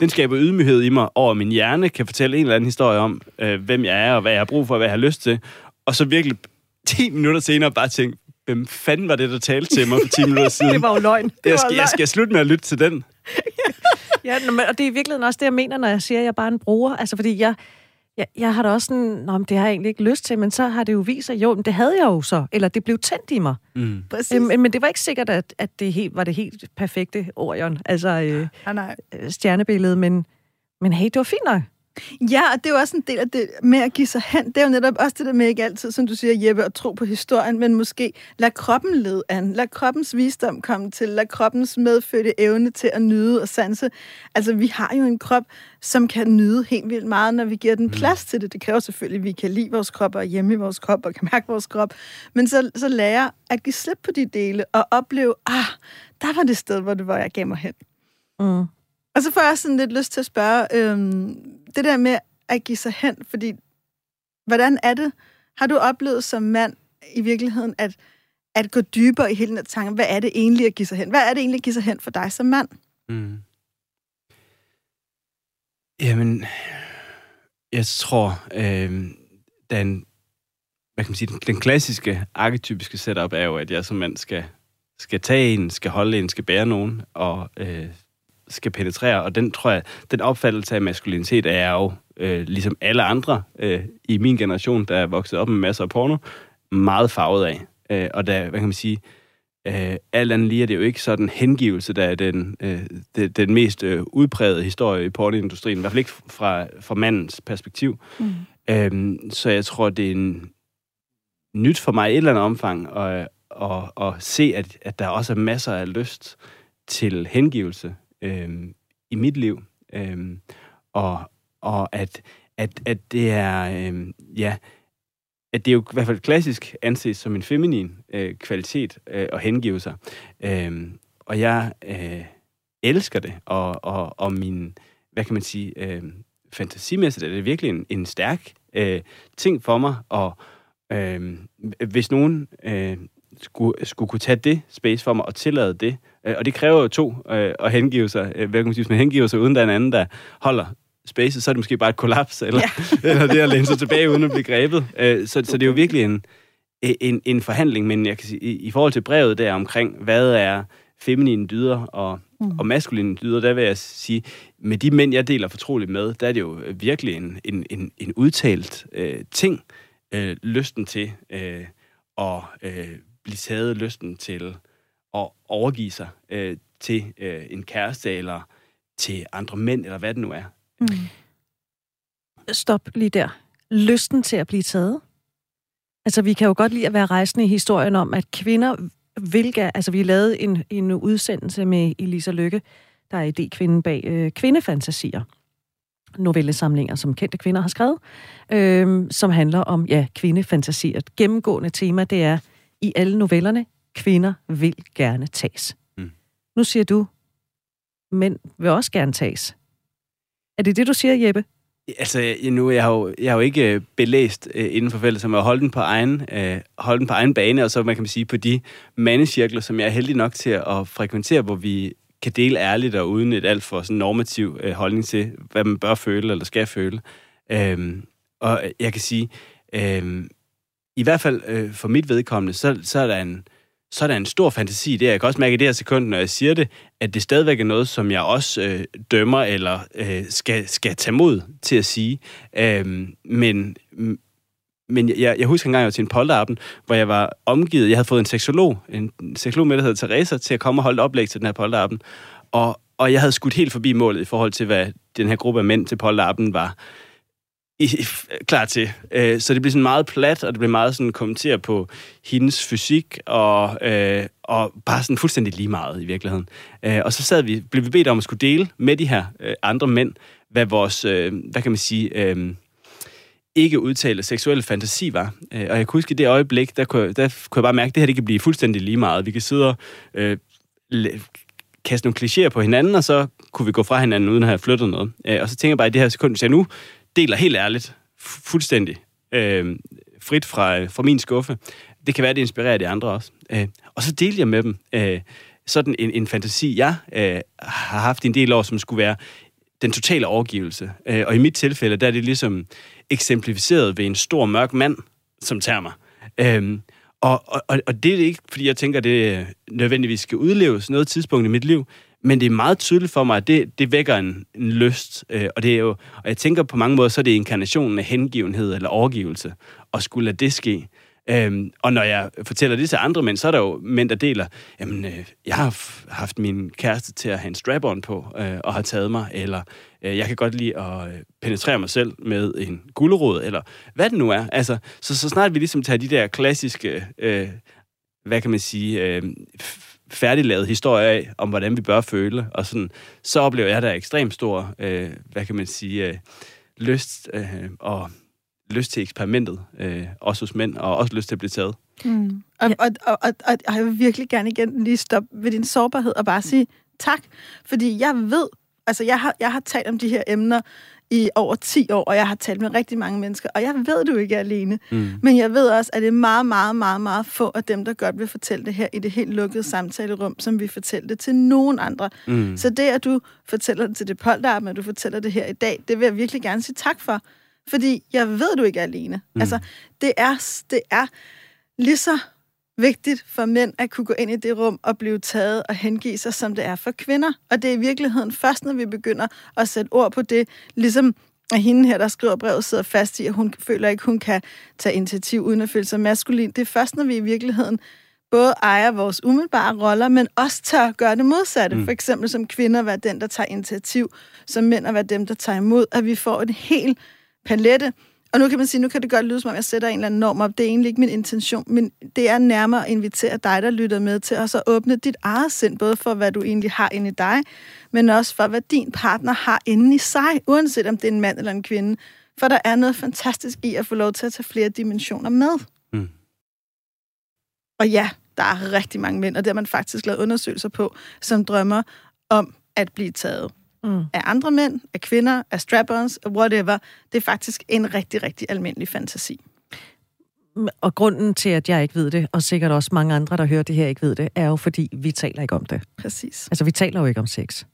den skaber ydmyghed i mig over, min hjerne kan fortælle en eller anden historie om, øh, hvem jeg er, og hvad jeg har brug for, og hvad jeg har lyst til. Og så virkelig 10 minutter senere bare tænke, hvem fanden var det, der talte til mig for 10 minutter siden? det var jo løgn. Det jeg, skal, jeg skal slutte med at lytte til den. ja, og det er i virkeligheden også det, jeg mener, når jeg siger, at jeg er bare en bruger. Altså, fordi jeg, jeg, jeg har da også sådan, Nå, det har jeg egentlig ikke lyst til, men så har det jo vist sig, jo, men det havde jeg jo så, eller det blev tændt i mig. Mm. Præcis. Men, men det var ikke sikkert, at, at det helt, var det helt perfekte Orion, altså øh, ja, nej. Øh, stjernebilledet, men, men hey, det var fint nok. Ja, og det er jo også en del af det med at give sig hen. Det er jo netop også det der med ikke altid, som du siger, Jeppe, at tro på historien, men måske lad kroppen lede an. Lad kroppens visdom komme til. Lad kroppens medfødte evne til at nyde og sanse. Altså, vi har jo en krop, som kan nyde helt vildt meget, når vi giver den mm. plads til det. Det kræver selvfølgelig, at vi kan lide vores krop og hjemme i vores krop og kan mærke vores krop. Men så, så lære at give slip på de dele og opleve, ah, der var det sted, hvor, det, hvor jeg gav mig hen. Mm. Og så får jeg sådan lidt lyst til at spørge, øhm, det der med at give sig hen, fordi hvordan er det, har du oplevet som mand i virkeligheden, at, at gå dybere i hele den tanke, hvad er det egentlig at give sig hen? Hvad er det egentlig at give sig hen for dig som mand? Mm. Jamen, jeg tror, øh, den, hvad kan man sige, den, den klassiske, arketypiske setup er jo, at jeg som mand skal, skal tage en, skal holde en, skal bære nogen, og øh, skal penetrere, og den tror jeg, den opfattelse af maskulinitet er jo, øh, ligesom alle andre øh, i min generation, der er vokset op med masser af porno, meget farvet af. Øh, og der, hvad kan man sige, øh, alt andet lige er det jo ikke sådan hengivelse, der er den, øh, det, den mest øh, udprægede historie i pornoindustrien, i hvert fald ikke fra, fra mandens perspektiv. Mm. Øh, så jeg tror, det er en, nyt for mig i et eller andet omfang at, at, at, at se, at, at der også er masser af lyst til hengivelse øh, i mit liv. Øh, og, og at, at, at det er, øh, ja, at det er jo i hvert fald klassisk anses som en feminin øh, kvalitet øh, at hengive sig. Øh, og jeg øh, elsker det, og, og, og min, hvad kan man sige, øh, fantasimæssigt er det virkelig en, en stærk øh, ting for mig, og øh, hvis nogen øh, skulle, skulle kunne tage det space for mig og tillade det. Øh, og det kræver jo to øh, at hengive sig. Øh, hvad kan man sige, hvis man hengiver sig, uden der er en anden, der holder space, så er det måske bare et kollaps, eller, ja. eller det at læne sig tilbage, uden at blive grebet. Øh, så, så det er jo virkelig en, en, en forhandling, men jeg kan sige, i, i forhold til brevet der omkring, hvad er feminine dyder og, Mm. Og maskuline dyder, der vil jeg sige, med de mænd, jeg deler fortroligt med, der er det jo virkelig en, en, en, en udtalt øh, ting, øh, lysten til øh, at øh, blive taget, lysten til at overgive sig øh, til øh, en kæreste, eller til andre mænd, eller hvad det nu er. Mm. Stop lige der. Lysten til at blive taget? Altså, vi kan jo godt lide at være rejsende i historien om, at kvinder hvilke... Altså, vi lavede en, en udsendelse med Elisa Lykke, der er idékvinden bag øh, Kvindefantasier novellesamlinger, som kendte kvinder har skrevet, øh, som handler om ja, kvindefantasier. Et gennemgående tema, det er, i alle novellerne, kvinder vil gerne tages. Mm. Nu siger du, mænd vil også gerne tages. Er det det, du siger, Jeppe? Altså, nu jeg har jo, jeg har jo ikke øh, belæst uh, inden for feltet, som har holdt den på egen, uh, holdt den på egen bane, og så man kan sige på de mandecirkler, som jeg er heldig nok til at frekventere, hvor vi kan dele ærligt og uden et alt for sådan normativ uh, holdning til, hvad man bør føle eller skal føle. Uh, og jeg kan sige, uh, i hvert fald uh, for mit vedkommende, så, så er der en, så er der en stor fantasi der. Jeg kan også mærke i det her sekund, når jeg siger det, at det stadigvæk er noget, som jeg også øh, dømmer eller øh, skal, skal tage mod til at sige. Øh, men men jeg, jeg husker en gang, jeg var til en polterappen, hvor jeg var omgivet, jeg havde fået en seksolog, en seksolog med, der hedder Teresa, til at komme og holde oplæg til den her polterappen. Og, og jeg havde skudt helt forbi målet i forhold til, hvad den her gruppe af mænd til polterappen var i, klar til. Øh, så det blev sådan meget plat, og det blev meget sådan kommenteret på hendes fysik, og, øh, og bare sådan fuldstændig lige meget i virkeligheden. Øh, og så sad vi, blev vi bedt om at skulle dele med de her øh, andre mænd, hvad vores, øh, hvad kan man sige, øh, ikke udtalte seksuelle fantasi var. Øh, og jeg kunne huske i det øjeblik, der kunne, der kunne jeg bare mærke, at det her det kan blive fuldstændig lige meget. Vi kan sidde og øh, kaste nogle klichéer på hinanden, og så kunne vi gå fra hinanden uden at have flyttet noget. Øh, og så tænker jeg bare, i det her sekund, hvis jeg nu deler helt ærligt, fuldstændig øh, frit fra, fra min skuffe. Det kan være, det inspirerer de andre også. Øh, og så delte jeg med dem øh, sådan en, en fantasi, jeg øh, har haft en del år, som skulle være den totale overgivelse. Øh, og i mit tilfælde, der er det ligesom eksemplificeret ved en stor mørk mand, som tager mig. Øh, og, og, og det er ikke, fordi jeg tænker, det nødvendigvis skal udleves noget tidspunkt i mit liv, men det er meget tydeligt for mig, at det, det vækker en, en lyst. Øh, og, det er jo, og jeg tænker på mange måder, så er det inkarnationen af hengivenhed eller overgivelse, og skulle lade det ske. Øhm, og når jeg fortæller det til andre mænd, så er der jo mænd, der deler, jamen, øh, jeg har haft min kæreste til at have en strap-on på, øh, og har taget mig, eller øh, jeg kan godt lide at øh, penetrere mig selv med en gulerod, eller hvad det nu er. Altså, så, så snart vi ligesom tager de der klassiske, øh, hvad kan man sige, øh, færdiglavet historie af, om hvordan vi bør føle, og sådan, så oplever jeg der ekstremt stor, øh, hvad kan man sige, øh, lyst øh, og lyst til eksperimentet, øh, også hos mænd, og også lyst til at blive taget. Mm. Og, og, og, og, og jeg vil virkelig gerne igen lige stoppe ved din sårbarhed og bare sige tak, fordi jeg ved, altså jeg har, jeg har talt om de her emner i over 10 år, og jeg har talt med rigtig mange mennesker, og jeg ved, du ikke er alene. Mm. Men jeg ved også, at det er meget, meget, meget, meget få af dem, der godt vil fortælle det her i det helt lukkede samtalerum, som vi fortæller det til nogen andre. Mm. Så det, at du fortæller det til det polterappen, at du fortæller det her i dag, det vil jeg virkelig gerne sige tak for. Fordi jeg ved, du ikke er alene. Mm. Altså, det er, det er lige så vigtigt for mænd at kunne gå ind i det rum og blive taget og hengive sig, som det er for kvinder. Og det er i virkeligheden først, når vi begynder at sætte ord på det, ligesom at hende her, der skriver brevet, sidder fast i, at hun føler ikke, hun kan tage initiativ uden at føle sig maskulin. Det er først, når vi i virkeligheden både ejer vores umiddelbare roller, men også tør gøre det modsatte. Mm. For eksempel som kvinder være den, der tager initiativ, som mænd at være dem, der tager imod, at vi får en hel palette og nu kan man sige, nu kan det godt lyde, som om jeg sætter en eller anden norm op. Det er egentlig ikke min intention, men det er nærmere at invitere dig, der lytter med til at så åbne dit eget sind, både for, hvad du egentlig har inde i dig, men også for, hvad din partner har inde i sig, uanset om det er en mand eller en kvinde. For der er noget fantastisk i at få lov til at tage flere dimensioner med. Mm. Og ja, der er rigtig mange mænd, og det har man faktisk lavet undersøgelser på, som drømmer om at blive taget mm. af andre mænd, af kvinder, af strap-ons, whatever. Det er faktisk en rigtig, rigtig almindelig fantasi. Og grunden til, at jeg ikke ved det, og sikkert også mange andre, der hører det her, ikke ved det, er jo, fordi vi taler ikke om det. Præcis. Altså, vi taler jo ikke om sex.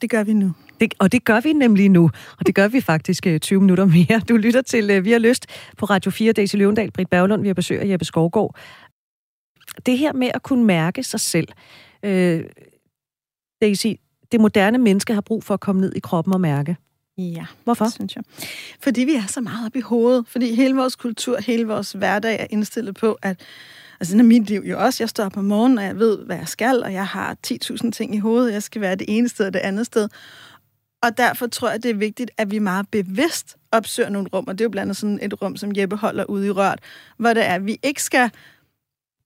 Det gør vi nu. Det, og det gør vi nemlig nu. Og det gør vi faktisk 20 øh, minutter mere. Du lytter til uh, Vi har lyst på Radio 4, Daisy Løvendal, Britt Berglund, vi har besøg af Jeppe Skovgaard. Det her med at kunne mærke sig selv, øh, Daisy, det moderne menneske har brug for at komme ned i kroppen og mærke. Ja, Hvorfor? det synes jeg. Fordi vi er så meget op i hovedet. Fordi hele vores kultur, hele vores hverdag er indstillet på, at Altså, sådan er mit liv jo også. Jeg står op om morgenen, og jeg ved, hvad jeg skal, og jeg har 10.000 ting i hovedet. Jeg skal være det ene sted og det andet sted. Og derfor tror jeg, det er vigtigt, at vi meget bevidst opsøger nogle rum, og det er jo blandt andet sådan et rum, som Jeppe holder ude i rørt, hvor det er, at vi ikke skal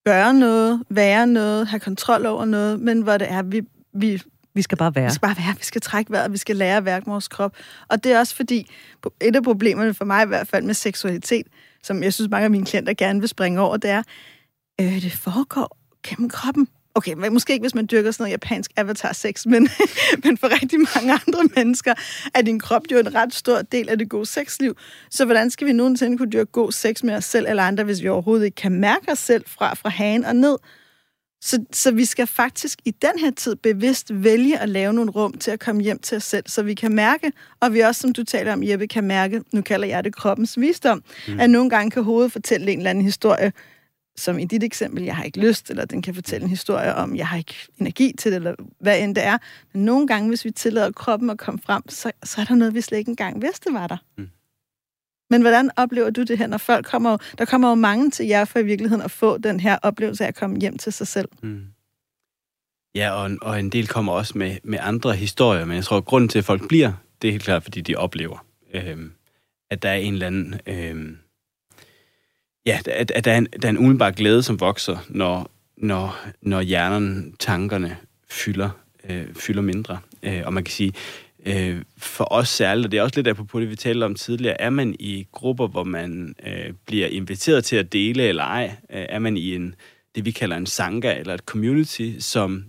gøre noget, være noget, have kontrol over noget, men hvor det er, at vi, vi vi skal bare være. vi skal bare være, vi skal trække vejret, vi skal lære at værke vores krop. Og det er også fordi, et af problemerne for mig i hvert fald med seksualitet, som jeg synes mange af mine klienter gerne vil springe over, det er, øh, det foregår gennem kroppen. Okay, men måske ikke, hvis man dyrker sådan noget japansk avatar-sex, men, men for rigtig mange andre mennesker er din krop jo en ret stor del af det gode sexliv. Så hvordan skal vi nogensinde kunne dyrke god sex med os selv eller andre, hvis vi overhovedet ikke kan mærke os selv fra, fra hagen og ned? Så, så vi skal faktisk i den her tid bevidst vælge at lave nogle rum til at komme hjem til os selv, så vi kan mærke, og vi også, som du taler om, Jeppe, kan mærke, nu kalder jeg det kroppens visdom, mm. at nogle gange kan hovedet fortælle en eller anden historie, som i dit eksempel, jeg har ikke lyst, eller den kan fortælle en historie om, jeg har ikke energi til det, eller hvad end det er. Men nogle gange, hvis vi tillader kroppen at komme frem, så, så er der noget, vi slet ikke engang vidste var der. Mm. Men hvordan oplever du det her, når folk kommer? Der kommer jo mange til jer for i virkeligheden at få den her oplevelse af at komme hjem til sig selv. Mm. Ja, og, og en del kommer også med, med andre historier, men jeg tror, at grunden til, at folk bliver, det er helt klart, fordi de oplever, øh, at der er en eller anden... Øh, ja, at, at der, er en, der er en umiddelbar glæde, som vokser, når, når, når hjernen, tankerne fylder, øh, fylder mindre. Øh, og man kan sige, øh, for os særligt, og det er også lidt af på det, vi talte om tidligere, er man i grupper, hvor man øh, bliver inviteret til at dele eller ej, øh, er man i en, det vi kalder en sangha eller et community, som,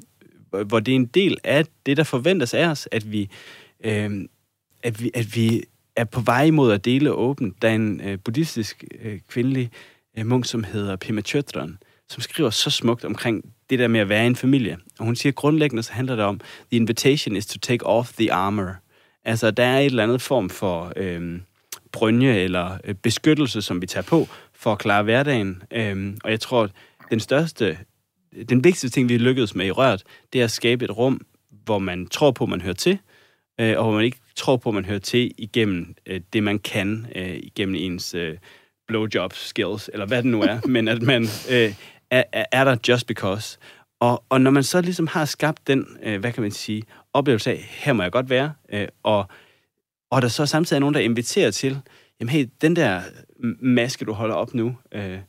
hvor det er en del af det, der forventes af os, at vi, øh, at vi, at vi er på vej imod at dele åbent. Der er en øh, buddhistisk øh, kvindelig øh, munk, som hedder Pema Chodron, som skriver så smukt omkring det der med at være en familie. Og hun siger, grundlæggende så handler det om, the invitation is to take off the armor. Altså, der er et eller andet form for øh, brynje eller øh, beskyttelse, som vi tager på for at klare hverdagen. Øh, og jeg tror, at den største, den vigtigste ting, vi lykkedes med i Rørt, det er at skabe et rum, hvor man tror på, man hører til, øh, og hvor man ikke tror på, man hører til igennem øh, det, man kan, øh, igennem ens øh, blowjob skills, eller hvad det nu er, men at man øh, er, er der just because. Og, og når man så ligesom har skabt den, øh, hvad kan man sige, oplevelse af, her må jeg godt være, øh, og, og der så samtidig er nogen, der inviterer til, jamen hey, den der maske, du holder op nu, øh,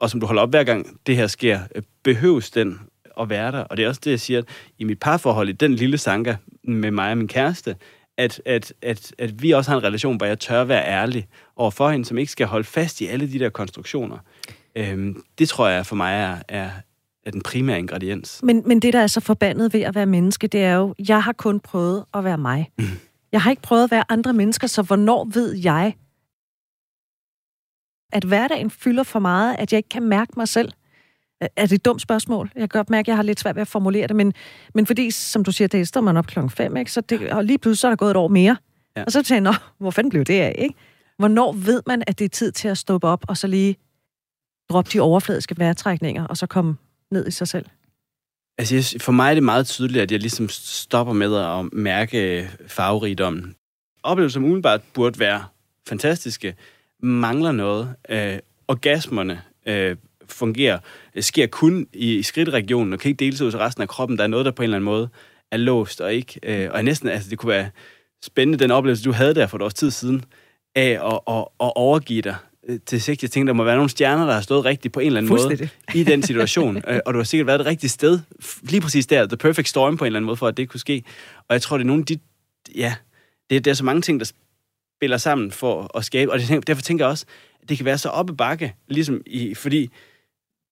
og som du holder op hver gang det her sker, øh, behøves den at være der? Og det er også det, jeg siger, at i mit parforhold, i den lille sanker med mig og min kæreste, at, at, at, at vi også har en relation, hvor jeg tør være ærlig over for hende, som ikke skal holde fast i alle de der konstruktioner. Øhm, det tror jeg for mig er, er, er den primære ingrediens. Men, men det, der er så forbandet ved at være menneske, det er jo, jeg har kun prøvet at være mig. Mm. Jeg har ikke prøvet at være andre mennesker, så hvornår ved jeg, at hverdagen fylder for meget, at jeg ikke kan mærke mig selv? Er det et dumt spørgsmål? Jeg kan godt mærke, at jeg har lidt svært ved at formulere det, men, men fordi, som du siger, det står man op klokken 5, ikke? Så det, og lige pludselig så er der gået et år mere. Ja. Og så tænker jeg, hvor fanden blev det af, ikke? Hvornår ved man, at det er tid til at stoppe op, og så lige droppe de overfladiske vejrtrækninger, og så komme ned i sig selv? Altså, jeg, for mig er det meget tydeligt, at jeg ligesom stopper med at mærke farverigdommen. Oplevelser, som umiddelbart burde være fantastiske, mangler noget. Øh, orgasmerne øh, fungerer, øh, sker kun i, i skridtregionen, og kan ikke deles ud til resten af kroppen. Der er noget, der på en eller anden måde er låst, og ikke... Øh, og næsten, altså, det kunne være spændende, den oplevelse, du havde der for et års tid siden, af at, at, at overgive dig til sex. Jeg tænkte, der må være nogle stjerner, der har stået rigtigt på en eller anden måde i den situation. og du har sikkert været det rigtige sted, lige præcis der, the perfect storm på en eller anden måde, for at det kunne ske. Og jeg tror, det er nogle af de... Ja, det, det er så mange ting, der spiller sammen for at skabe. Og derfor tænker jeg også, at det kan være så oppe bakke, ligesom i, fordi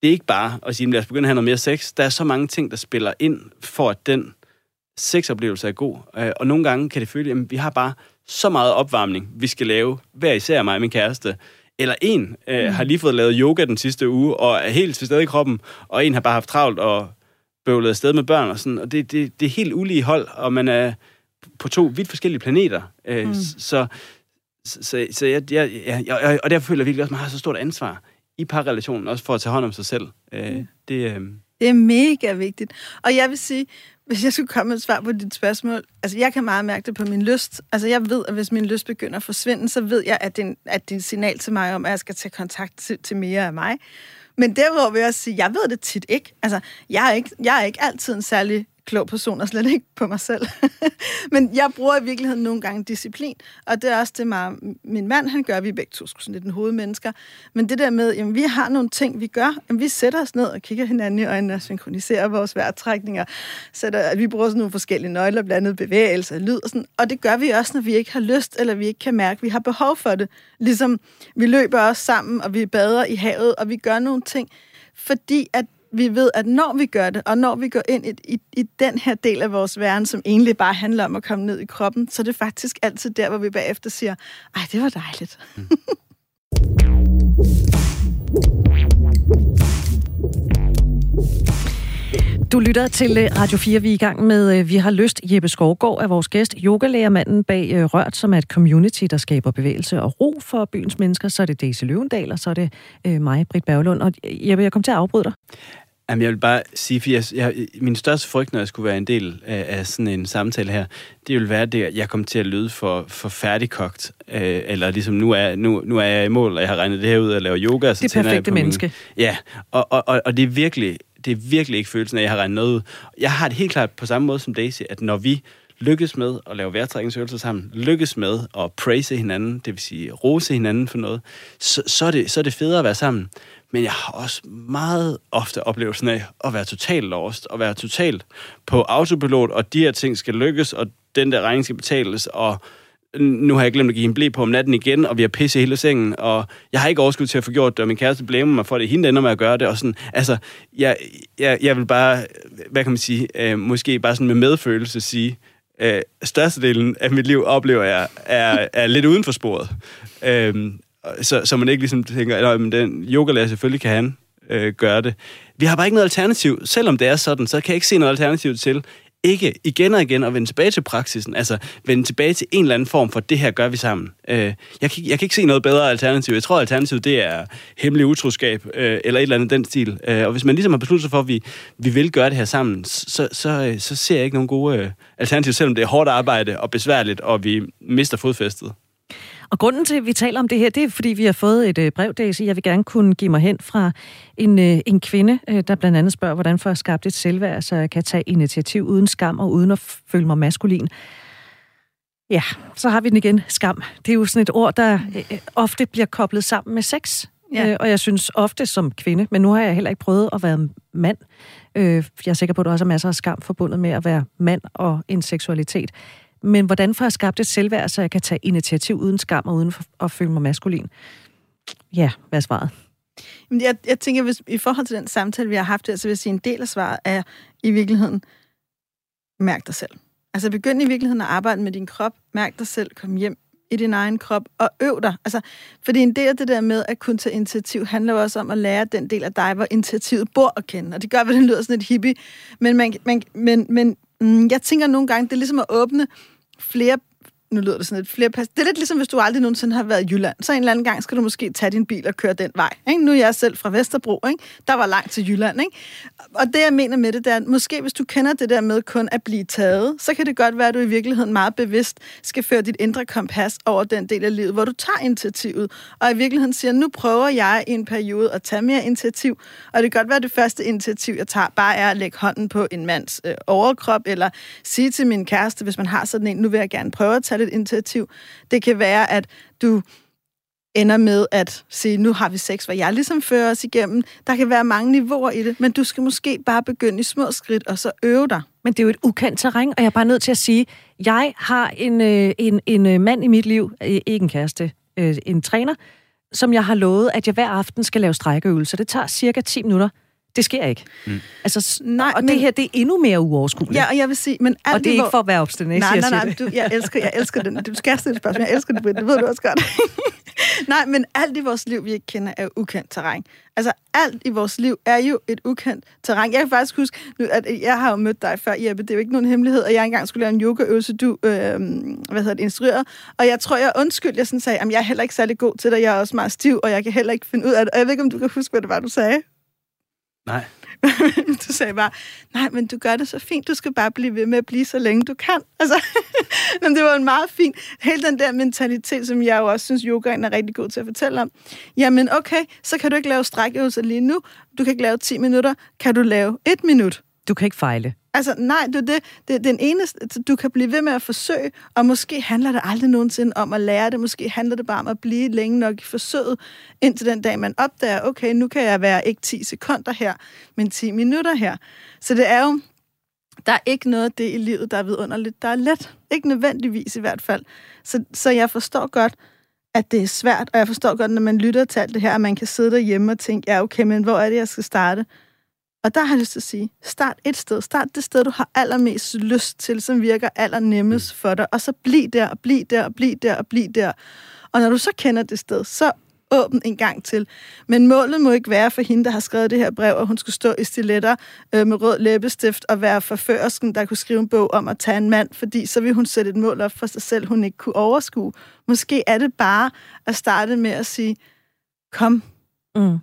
det er ikke bare at sige, lad os begynde at have noget mere sex. Der er så mange ting, der spiller ind for, at den sexoplevelse er god. Og nogle gange kan det føle, at vi har bare så meget opvarmning, vi skal lave, hver især mig og min kæreste. Eller en øh, mm. har lige fået lavet yoga den sidste uge, og er helt til stede i kroppen, og en har bare haft travlt og bøvlet afsted med børn og sådan. Og det, det, det er helt ulige hold, og man er på to vidt forskellige planeter. Øh, mm. Så, så, så jeg, jeg, jeg, og derfor føler jeg virkelig også, at man har så stort ansvar i parrelationen, også for at tage hånd om sig selv. Øh, mm. det, øh, Det er mega vigtigt. Og jeg vil sige, hvis jeg skulle komme med et svar på dit spørgsmål, altså jeg kan meget mærke det på min lyst. Altså jeg ved, at hvis min lyst begynder at forsvinde, så ved jeg, at det er, en, at det er et signal til mig om, at jeg skal tage kontakt til, til mere af mig. Men derudover vil jeg også sige, jeg ved det tit ikke. Altså, jeg er ikke, jeg er ikke altid en særlig klog person, og slet ikke på mig selv. Men jeg bruger i virkeligheden nogle gange disciplin, og det er også det, meget, min mand han gør. Vi er begge to sådan lidt en hovedmennesker. Men det der med, jamen, vi har nogle ting, vi gør. Jamen, vi sætter os ned og kigger hinanden i øjnene og synkroniserer vores vejrtrækninger. Sætter, vi bruger sådan nogle forskellige nøgler, blandt andet bevægelser, lyd og sådan. Og det gør vi også, når vi ikke har lyst, eller vi ikke kan mærke, at vi har behov for det. Ligesom vi løber også sammen, og vi bader i havet, og vi gør nogle ting, fordi at vi ved, at når vi gør det, og når vi går ind i, i, i den her del af vores verden, som egentlig bare handler om at komme ned i kroppen, så er det faktisk altid der, hvor vi bagefter siger, ej, det var dejligt. Mm. Du lytter til øh, Radio 4. Vi er i gang med øh, Vi har lyst. Jeppe Skovgaard er vores gæst. Yogalærermanden bag øh, Rørt, som er et community, der skaber bevægelse og ro for byens mennesker. Så er det Daisy Løvendal, og så er det mig, Britt Berglund. Og Jeppe, jeg kom til at afbryde dig. Jamen, jeg vil bare sige, for jeg, jeg, min største frygt, når jeg skulle være en del af, af sådan en samtale her, det vil være det, at jeg kom til at lyde for, for færdigkogt. Øh, eller ligesom, nu er, nu, nu er jeg i mål, og jeg har regnet det her ud og laver yoga. Så det er perfekte menneske. Min, ja, og, og, og, og det er virkelig det er virkelig ikke følelsen af, at jeg har regnet noget ud. Jeg har det helt klart på samme måde som Daisy, at når vi lykkes med at lave vejrtrækningsøvelser sammen, lykkes med at praise hinanden, det vil sige rose hinanden for noget, så, så, er, det, så er det federe at være sammen. Men jeg har også meget ofte oplevelsen af at være totalt lost, og være totalt på autopilot, og de her ting skal lykkes, og den der regning skal betales, og nu har jeg glemt at give hende blæ på om natten igen, og vi har pisset hele sengen, og jeg har ikke overskud til at få gjort det, og min kæreste blæmer mig for det, hende ender med at gøre det, og sådan, altså, jeg, jeg, jeg vil bare, hvad kan man sige, øh, måske bare sådan med medfølelse sige, øh, størstedelen af mit liv oplever jeg er, er lidt uden for sporet. Øh, så, så man ikke ligesom tænker, at den yogalærer selvfølgelig kan han øh, gøre det. Vi har bare ikke noget alternativ. Selvom det er sådan, så kan jeg ikke se noget alternativ til ikke igen og igen at vende tilbage til praksisen, altså vende tilbage til en eller anden form for, det her gør vi sammen. Øh, jeg, kan, jeg kan ikke se noget bedre alternativ. Jeg tror, alternativet det er hemmelig utroskab, øh, eller et eller andet den stil. Øh, og hvis man ligesom har besluttet sig for, at vi, vi vil gøre det her sammen, så, så, så øh, ser jeg ikke nogen gode øh, alternativer, selvom det er hårdt arbejde og besværligt, og vi mister fodfæstet. Og grunden til, at vi taler om det her, det er, fordi vi har fået et øh, brev, Daisy. Jeg vil gerne kunne give mig hen fra en, øh, en kvinde, øh, der blandt andet spørger, hvordan får jeg skabt et selvværd, så jeg kan tage initiativ uden skam og uden at føle mig maskulin. Ja, så har vi den igen. Skam. Det er jo sådan et ord, der ofte bliver koblet sammen med sex. Ja. og jeg synes ofte som kvinde, men nu har jeg heller ikke prøvet at være mand. jeg er sikker på, at der også er masser af skam forbundet med at være mand og en seksualitet. Men hvordan får jeg skabt et selvværd, så jeg kan tage initiativ uden skam og uden at føle mig maskulin? Ja, hvad er svaret? Jeg, jeg tænker, hvis, i forhold til den samtale, vi har haft her, så vil jeg sige, en del af svaret er i virkeligheden, mærk dig selv. Altså begynd i virkeligheden at arbejde med din krop, mærk dig selv, kom hjem i din egen krop og øv dig. Altså, fordi en del af det der med at kunne tage initiativ handler jo også om at lære den del af dig, hvor initiativet bor at kende. Og det gør, at det lyder sådan et hippie. Men, man, man, men, men mm, jeg tænker nogle gange, det er ligesom at åbne flere nu lyder det sådan lidt flere pas. Det er lidt ligesom, hvis du aldrig nogensinde har været i Jylland. Så en eller anden gang skal du måske tage din bil og køre den vej. Ikke? Nu er jeg selv fra Vesterbro. Ikke? Der var langt til Jylland. Ikke? Og det, jeg mener med det, det er, at måske hvis du kender det der med kun at blive taget, så kan det godt være, at du i virkeligheden meget bevidst skal føre dit indre kompas over den del af livet, hvor du tager initiativet. Og i virkeligheden siger, nu prøver jeg i en periode at tage mere initiativ. Og det kan godt være, at det første initiativ, jeg tager, bare er at lægge hånden på en mands øh, overkrop, eller sige til min kæreste, hvis man har sådan en, nu vil jeg gerne prøve at tage lidt initiativ. Det kan være, at du ender med at sige, nu har vi sex, hvor jeg ligesom fører os igennem. Der kan være mange niveauer i det, men du skal måske bare begynde i små skridt, og så øve dig. Men det er jo et ukendt terræn, og jeg er bare nødt til at sige, jeg har en, øh, en, en øh, mand i mit liv, øh, ikke en kæreste, øh, en træner, som jeg har lovet, at jeg hver aften skal lave strækkeøvelser. Det tager cirka 10 minutter. Det sker ikke. Mm. Altså, nej, og men, det her, det er endnu mere uoverskueligt. Ja, og jeg vil sige, men alt og det er ikke for at være obstinat, nej, nej, nej, nej, du, jeg elsker, jeg elsker den. Du skal stille spørgsmål. Jeg elsker det, det ved du også godt. nej, men alt i vores liv, vi ikke kender, er ukendt terræn. Altså, alt i vores liv er jo et ukendt terræn. Jeg kan faktisk huske, at jeg har jo mødt dig før, Jeppe. Det er jo ikke nogen hemmelighed, at jeg engang skulle lave en yogaøvelse, du øh, hvad hedder det, instruerede. Og jeg tror, jeg undskyld, jeg sådan sagde, at jeg er heller ikke særlig god til det. Jeg er også meget stiv, og jeg kan heller ikke finde ud af det. Og jeg ved ikke, om du kan huske, hvad det var, du sagde. Nej. du sagde bare, nej, men du gør det så fint, du skal bare blive ved med at blive så længe du kan. Altså, men det var en meget fin, hele den der mentalitet, som jeg jo også synes, yogaen er rigtig god til at fortælle om. Jamen okay, så kan du ikke lave strækøvelser lige nu, du kan ikke lave 10 minutter, kan du lave et minut? Du kan ikke fejle. Altså, nej, det er det. det er den eneste, altså, du kan blive ved med at forsøge, og måske handler det aldrig nogensinde om at lære det. Måske handler det bare om at blive længe nok i forsøget, indtil den dag, man opdager, okay, nu kan jeg være ikke 10 sekunder her, men 10 minutter her. Så det er jo, der er ikke noget af det i livet, der er vidunderligt, der er let. Ikke nødvendigvis i hvert fald. Så, så jeg forstår godt, at det er svært, og jeg forstår godt, når man lytter til alt det her, at man kan sidde derhjemme og tænke, ja, okay, men hvor er det, jeg skal starte? Og der har jeg lyst til at sige, start et sted. Start det sted, du har allermest lyst til, som virker allernemmest for dig. Og så bliv der, og bliv der, og bliv der, og bliv der. Og når du så kender det sted, så åbn en gang til. Men målet må ikke være for hende, der har skrevet det her brev, at hun skulle stå i stiletter øh, med rød læbestift og være forførsken, der kunne skrive en bog om at tage en mand, fordi så vil hun sætte et mål op for sig selv, hun ikke kunne overskue. Måske er det bare at starte med at sige, kom. Mm.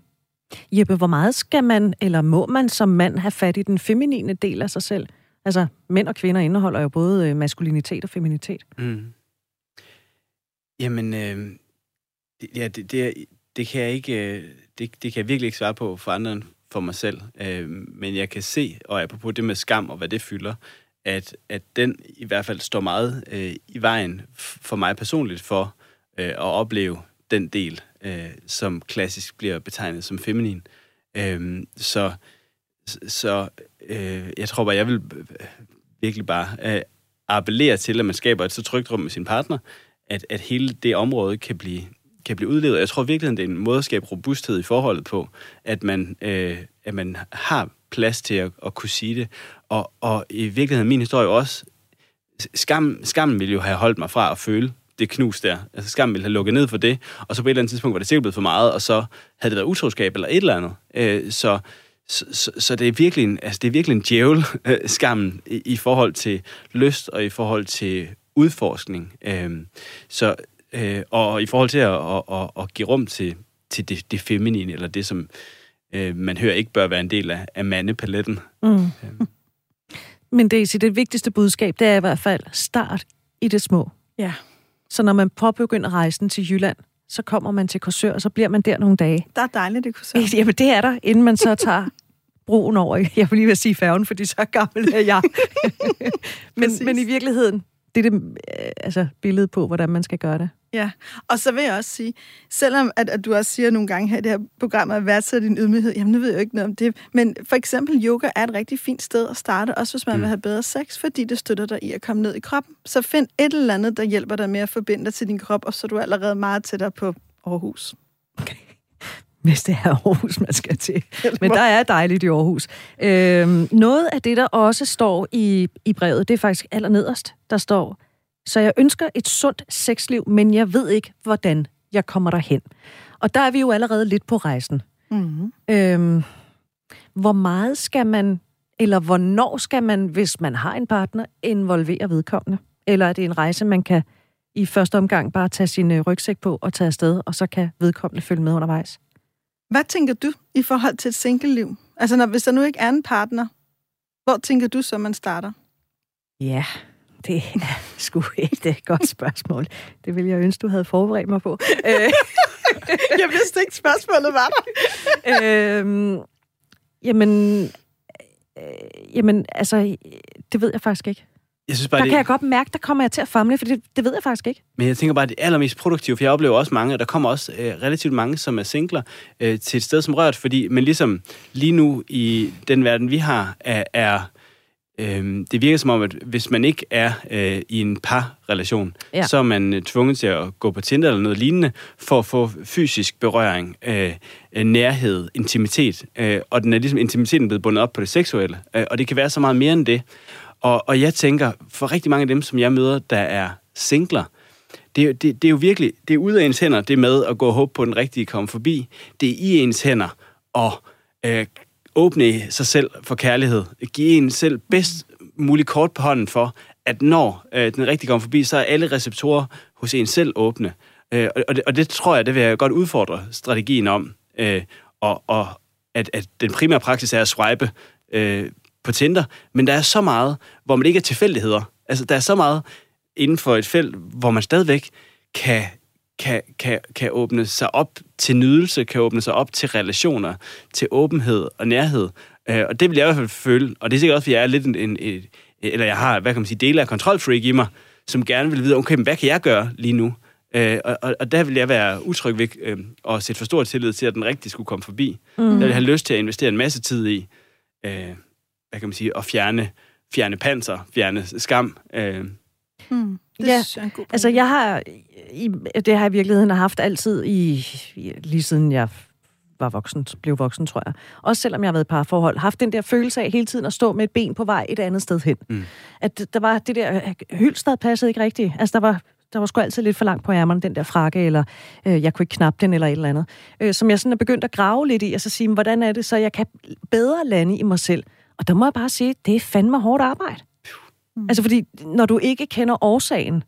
Jeppe, hvor meget skal man, eller må man som mand have fat i den feminine del af sig selv? Altså, mænd og kvinder indeholder jo både øh, maskulinitet og feminitet. Mm. Jamen, øh, ja, det, det, det, kan jeg ikke, øh, det, det kan jeg virkelig ikke svare på for andre end for mig selv. Øh, men jeg kan se, og apropos det med skam og hvad det fylder, at, at den i hvert fald står meget øh, i vejen for mig personligt for øh, at opleve den del, øh, som klassisk bliver betegnet som feminin. Øh, så så øh, jeg tror bare, jeg vil øh, virkelig bare øh, appellere til, at man skaber et så trygt rum med sin partner, at, at hele det område kan blive, kan blive udlevet. Jeg tror virkelig, det er en måde at skabe robusthed i forholdet på, at man, øh, at man har plads til at, at kunne sige det. Og, og i virkeligheden min historie også, skam, skammen ville jo have holdt mig fra at føle det knus der. Altså skam ville have lukket ned for det, og så på et eller andet tidspunkt var det sikkert blevet for meget, og så havde det været utroskab eller et eller andet. Øh, så, så, så, så det er virkelig en, altså det er virkelig en djævel, øh, skammen, i, i forhold til lyst og i forhold til udforskning. Øh, så, øh, og i forhold til at, at, at, at give rum til, til det, det feminine, eller det, som øh, man hører ikke bør være en del af, af mandepaletten. Mm. Øh. Men Daisy, det vigtigste budskab, det er i hvert fald start i det små. Ja. Så når man påbegynder rejsen til Jylland, så kommer man til Korsør, og så bliver man der nogle dage. Der er dejligt i Korsør. Jamen, det er der, inden man så tager broen over. Jeg vil lige vil sige færgen, fordi så gammel er jeg. men, men i virkeligheden, det er det øh, altså, billede på, hvordan man skal gøre det. Ja, og så vil jeg også sige, selvom at, at du også siger nogle gange her i det her program, at værdsætte din ydmyghed, jamen nu ved jeg jo ikke noget om det, men for eksempel yoga er et rigtig fint sted at starte, også hvis man mm. vil have bedre sex, fordi det støtter dig i at komme ned i kroppen. Så find et eller andet, der hjælper dig med at forbinde dig til din krop, og så er du allerede meget tættere på Aarhus. Okay hvis det er Aarhus, man skal til. Men der er dejligt i Aarhus. Øhm, noget af det, der også står i, i brevet, det er faktisk allernederst. Der står, så jeg ønsker et sundt sexliv, men jeg ved ikke, hvordan jeg kommer derhen. Og der er vi jo allerede lidt på rejsen. Mm-hmm. Øhm, hvor meget skal man, eller hvornår skal man, hvis man har en partner, involvere vedkommende? Eller er det en rejse, man kan i første omgang bare tage sin øh, rygsæk på og tage afsted, og så kan vedkommende følge med undervejs? Hvad tænker du i forhold til et single-liv? Altså, når, hvis der nu ikke er en partner, hvor tænker du så, man starter? Ja, det er sgu ikke et godt spørgsmål. Det ville jeg ønske, du havde forberedt mig på. jeg vidste ikke, spørgsmålet var der. øhm, jamen, øh, jamen, altså, det ved jeg faktisk ikke. Jeg synes bare, der det... kan jeg godt mærke, der kommer jeg til at famle, for det, det ved jeg faktisk ikke. Men jeg tænker bare, at det allermest produktive, for jeg oplever også mange, og der kommer også øh, relativt mange, som er singler, øh, til et sted som rørt, fordi men ligesom lige nu i den verden, vi har, er, er øh, det virker som om, at hvis man ikke er øh, i en parrelation, ja. så er man øh, tvunget til at gå på Tinder eller noget lignende, for at få fysisk berøring, øh, nærhed, intimitet, øh, og den er ligesom intimiteten blevet bundet op på det seksuelle, øh, og det kan være så meget mere end det. Og, og jeg tænker, for rigtig mange af dem, som jeg møder, der er singler, det, det, det er jo virkelig, det er ud af ens hænder, det med at gå og håbe på den rigtige komme forbi. Det er i ens hænder at øh, åbne sig selv for kærlighed. Give en selv bedst muligt kort på hånden for, at når øh, den rigtige kommer forbi, så er alle receptorer hos en selv åbne. Øh, og, det, og det tror jeg, det vil jeg godt udfordre strategien om. Øh, og, og, at, at den primære praksis er at swipe øh, på Tinder, men der er så meget, hvor man ikke er tilfældigheder. Altså, der er så meget inden for et felt, hvor man stadigvæk kan, kan, kan, kan åbne sig op til nydelse, kan åbne sig op til relationer, til åbenhed og nærhed. Øh, og det vil jeg i hvert fald føle, og det er sikkert også, fordi jeg er lidt en, en, en eller jeg har, hvad kan man sige, dele af kontrolfreak i mig, som gerne vil vide, okay, men hvad kan jeg gøre lige nu? Øh, og, og, der vil jeg være utryg ved øh, at sætte for stor tillid til, at den rigtig skulle komme forbi. Mm. Der vil jeg have lyst til at investere en masse tid i, øh, hvad kan man sige, at fjerne, fjerne panser, fjerne skam. Øh. Mm. Det ja, er en god altså jeg har, i, det har jeg i virkeligheden haft altid i, lige siden jeg var voksen, blev voksen, tror jeg. Også selvom jeg har været par forhold, haft den der følelse af hele tiden at stå med et ben på vej et andet sted hen. Mm. At der var det der, hyldstad passede ikke rigtigt. Altså der var, der var sgu altid lidt for langt på ærmerne, den der frakke, eller øh, jeg kunne ikke knappe den, eller et eller andet. Øh, som jeg sådan er begyndt at grave lidt i, og så sige, hvordan er det så, jeg kan bedre lande i mig selv. Og der må jeg bare sige, det er fandme hårdt arbejde. Mm. Altså fordi, når du ikke kender årsagen,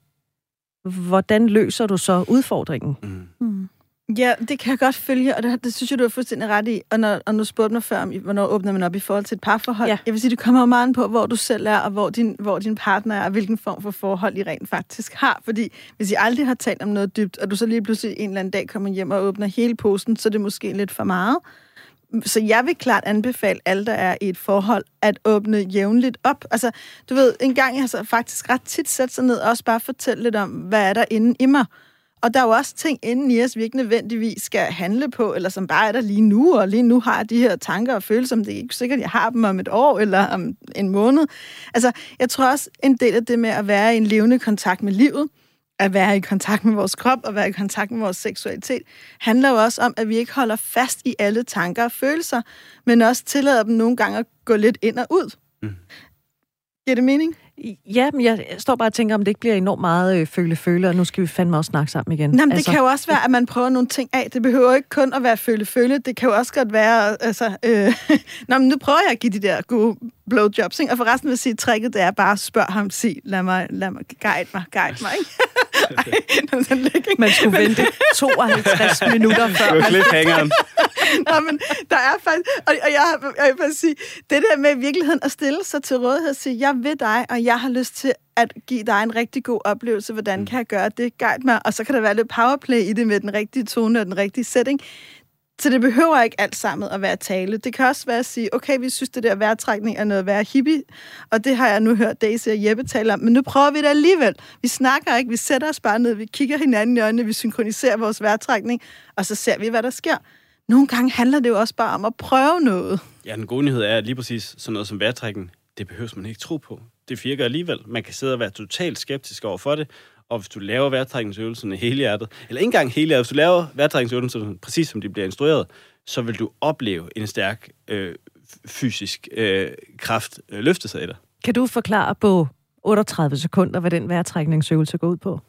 hvordan løser du så udfordringen? Mm. Mm. Ja, det kan jeg godt følge, og det, det synes jeg, du er fuldstændig ret i. Og når, og nu spurgte mig før, om, hvornår åbner man op i forhold til et parforhold. Ja. Jeg vil sige, det kommer meget på, hvor du selv er, og hvor din, hvor din partner er, og hvilken form for forhold I rent faktisk har. Fordi hvis I aldrig har talt om noget dybt, og du så lige pludselig en eller anden dag kommer hjem og åbner hele posten, så er det måske lidt for meget. Så jeg vil klart anbefale alle, der er i et forhold, at åbne jævnligt op. Altså, du ved, en gang jeg har så faktisk ret tit sat sig ned og også bare fortælle lidt om, hvad er der inde i mig. Og der er jo også ting inden i os, vi ikke nødvendigvis skal handle på, eller som bare er der lige nu, og lige nu har jeg de her tanker og følelser, om det er ikke sikkert, jeg har dem om et år eller om en måned. Altså, jeg tror også, en del af det med at være i en levende kontakt med livet, at være i kontakt med vores krop og være i kontakt med vores seksualitet, handler jo også om, at vi ikke holder fast i alle tanker og følelser, men også tillader dem nogle gange at gå lidt ind og ud. Mm. Giver det mening? Ja, men jeg står bare og tænker, om det ikke bliver enormt meget øh, føle-føle, og nu skal vi fandme også snakke sammen igen. Nå, men altså. det kan jo også være, at man prøver nogle ting af. Det behøver ikke kun at være føle-føle. Det kan jo også godt være, altså... Øh, Nå, men nu prøver jeg at give de der gode blowjobs, ikke? Og forresten vil sige, at tricket det er bare at spørge ham, sig, lad mig, lad mig, guide mig, guide mig, ikke? Ej, man skulle vente 52 minutter før. Du cliffhangeren. Nå, men der er faktisk... Og, og jeg, jeg vil sige, det der med i virkeligheden at stille sig til rådighed og sige, jeg vil dig, og jeg har lyst til at give dig en rigtig god oplevelse. Hvordan mm. kan jeg gøre det? Guide mig. Og så kan der være lidt powerplay i det med den rigtige tone og den rigtige setting. Så det behøver ikke alt sammen at være tale. Det kan også være at sige, okay, vi synes, det der vejrtrækning er noget værre hippie, og det har jeg nu hørt Daisy og Jeppe tale om, men nu prøver vi det alligevel. Vi snakker ikke, vi sætter os bare ned, vi kigger hinanden i øjnene, vi synkroniserer vores vejrtrækning, og så ser vi, hvad der sker. Nogle gange handler det jo også bare om at prøve noget. Ja, den gode nyhed er, at lige præcis sådan noget som vejrtrækning, det behøver man ikke tro på. Det virker alligevel. Man kan sidde og være totalt skeptisk over for det, og hvis du laver vejrtrækningsøvelserne hele hjertet, eller ikke engang hele hjertet, hvis du laver vejrtrækningsøvelserne præcis som de bliver instrueret, så vil du opleve en stærk øh, fysisk øh, kraft øh, løfte sig i dig. Kan du forklare på 38 sekunder, hvad den vejrtrækningsøvelse går ud på?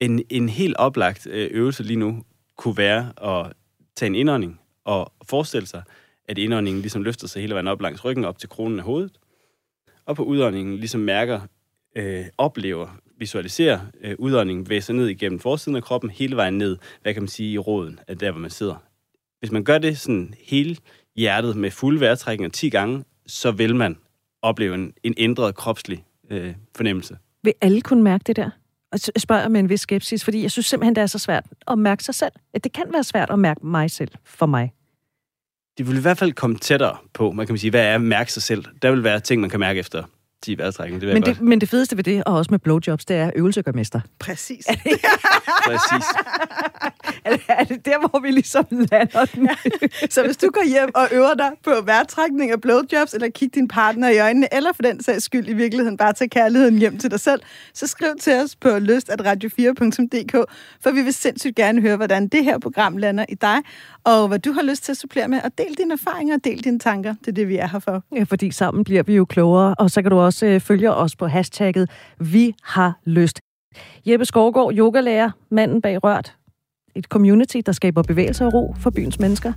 En, en helt oplagt øh, øvelse lige nu kunne være at tage en indånding og forestille sig, at indåndingen ligesom løfter sig hele vejen op langs ryggen, op til kronen af hovedet, og på udåndingen ligesom mærker, øh, oplever visualisere øh, udåndingen sig ned igennem forsiden af kroppen, hele vejen ned, hvad kan man sige, i roden af der, hvor man sidder. Hvis man gør det sådan hele hjertet med fuld vejrtrækning 10 gange, så vil man opleve en, en ændret kropslig øh, fornemmelse. Vil alle kunne mærke det der? Og spørger med en vis skepsis, fordi jeg synes simpelthen, det er så svært at mærke sig selv. At det kan være svært at mærke mig selv, for mig. Det vil i hvert fald komme tættere på, man kan sige, hvad er at mærke sig selv? Der vil være ting, man kan mærke efter 10 vejrtrækning. Det men, det, men det fedeste ved det, og også med blowjobs, det er øvelse gør mester. Præcis. Præcis. er, det, er det der, hvor vi ligesom lander den? så hvis du går hjem og øver dig på vejrtrækning og blowjobs, eller kigge din partner i øjnene, eller for den sags skyld i virkeligheden bare tage kærligheden hjem til dig selv, så skriv til os på lyst.radio4.dk, for vi vil sindssygt gerne høre, hvordan det her program lander i dig, og hvad du har lyst til at supplere med, og del dine erfaringer og del dine tanker. Det er det, vi er her for. Ja, fordi sammen bliver vi jo klogere, og så kan du også øh, følge os på hashtagget Vi har lyst. Jeppe Skovgaard, yogalærer, manden bag Rørt. Et community, der skaber bevægelse og ro for byens mennesker.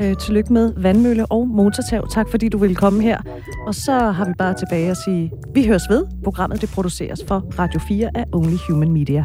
Øh, tillykke med vandmølle og motortav. Tak fordi du ville komme her. Og så har vi bare tilbage at sige, vi høres ved. Programmet det produceres for Radio 4 af Only Human Media.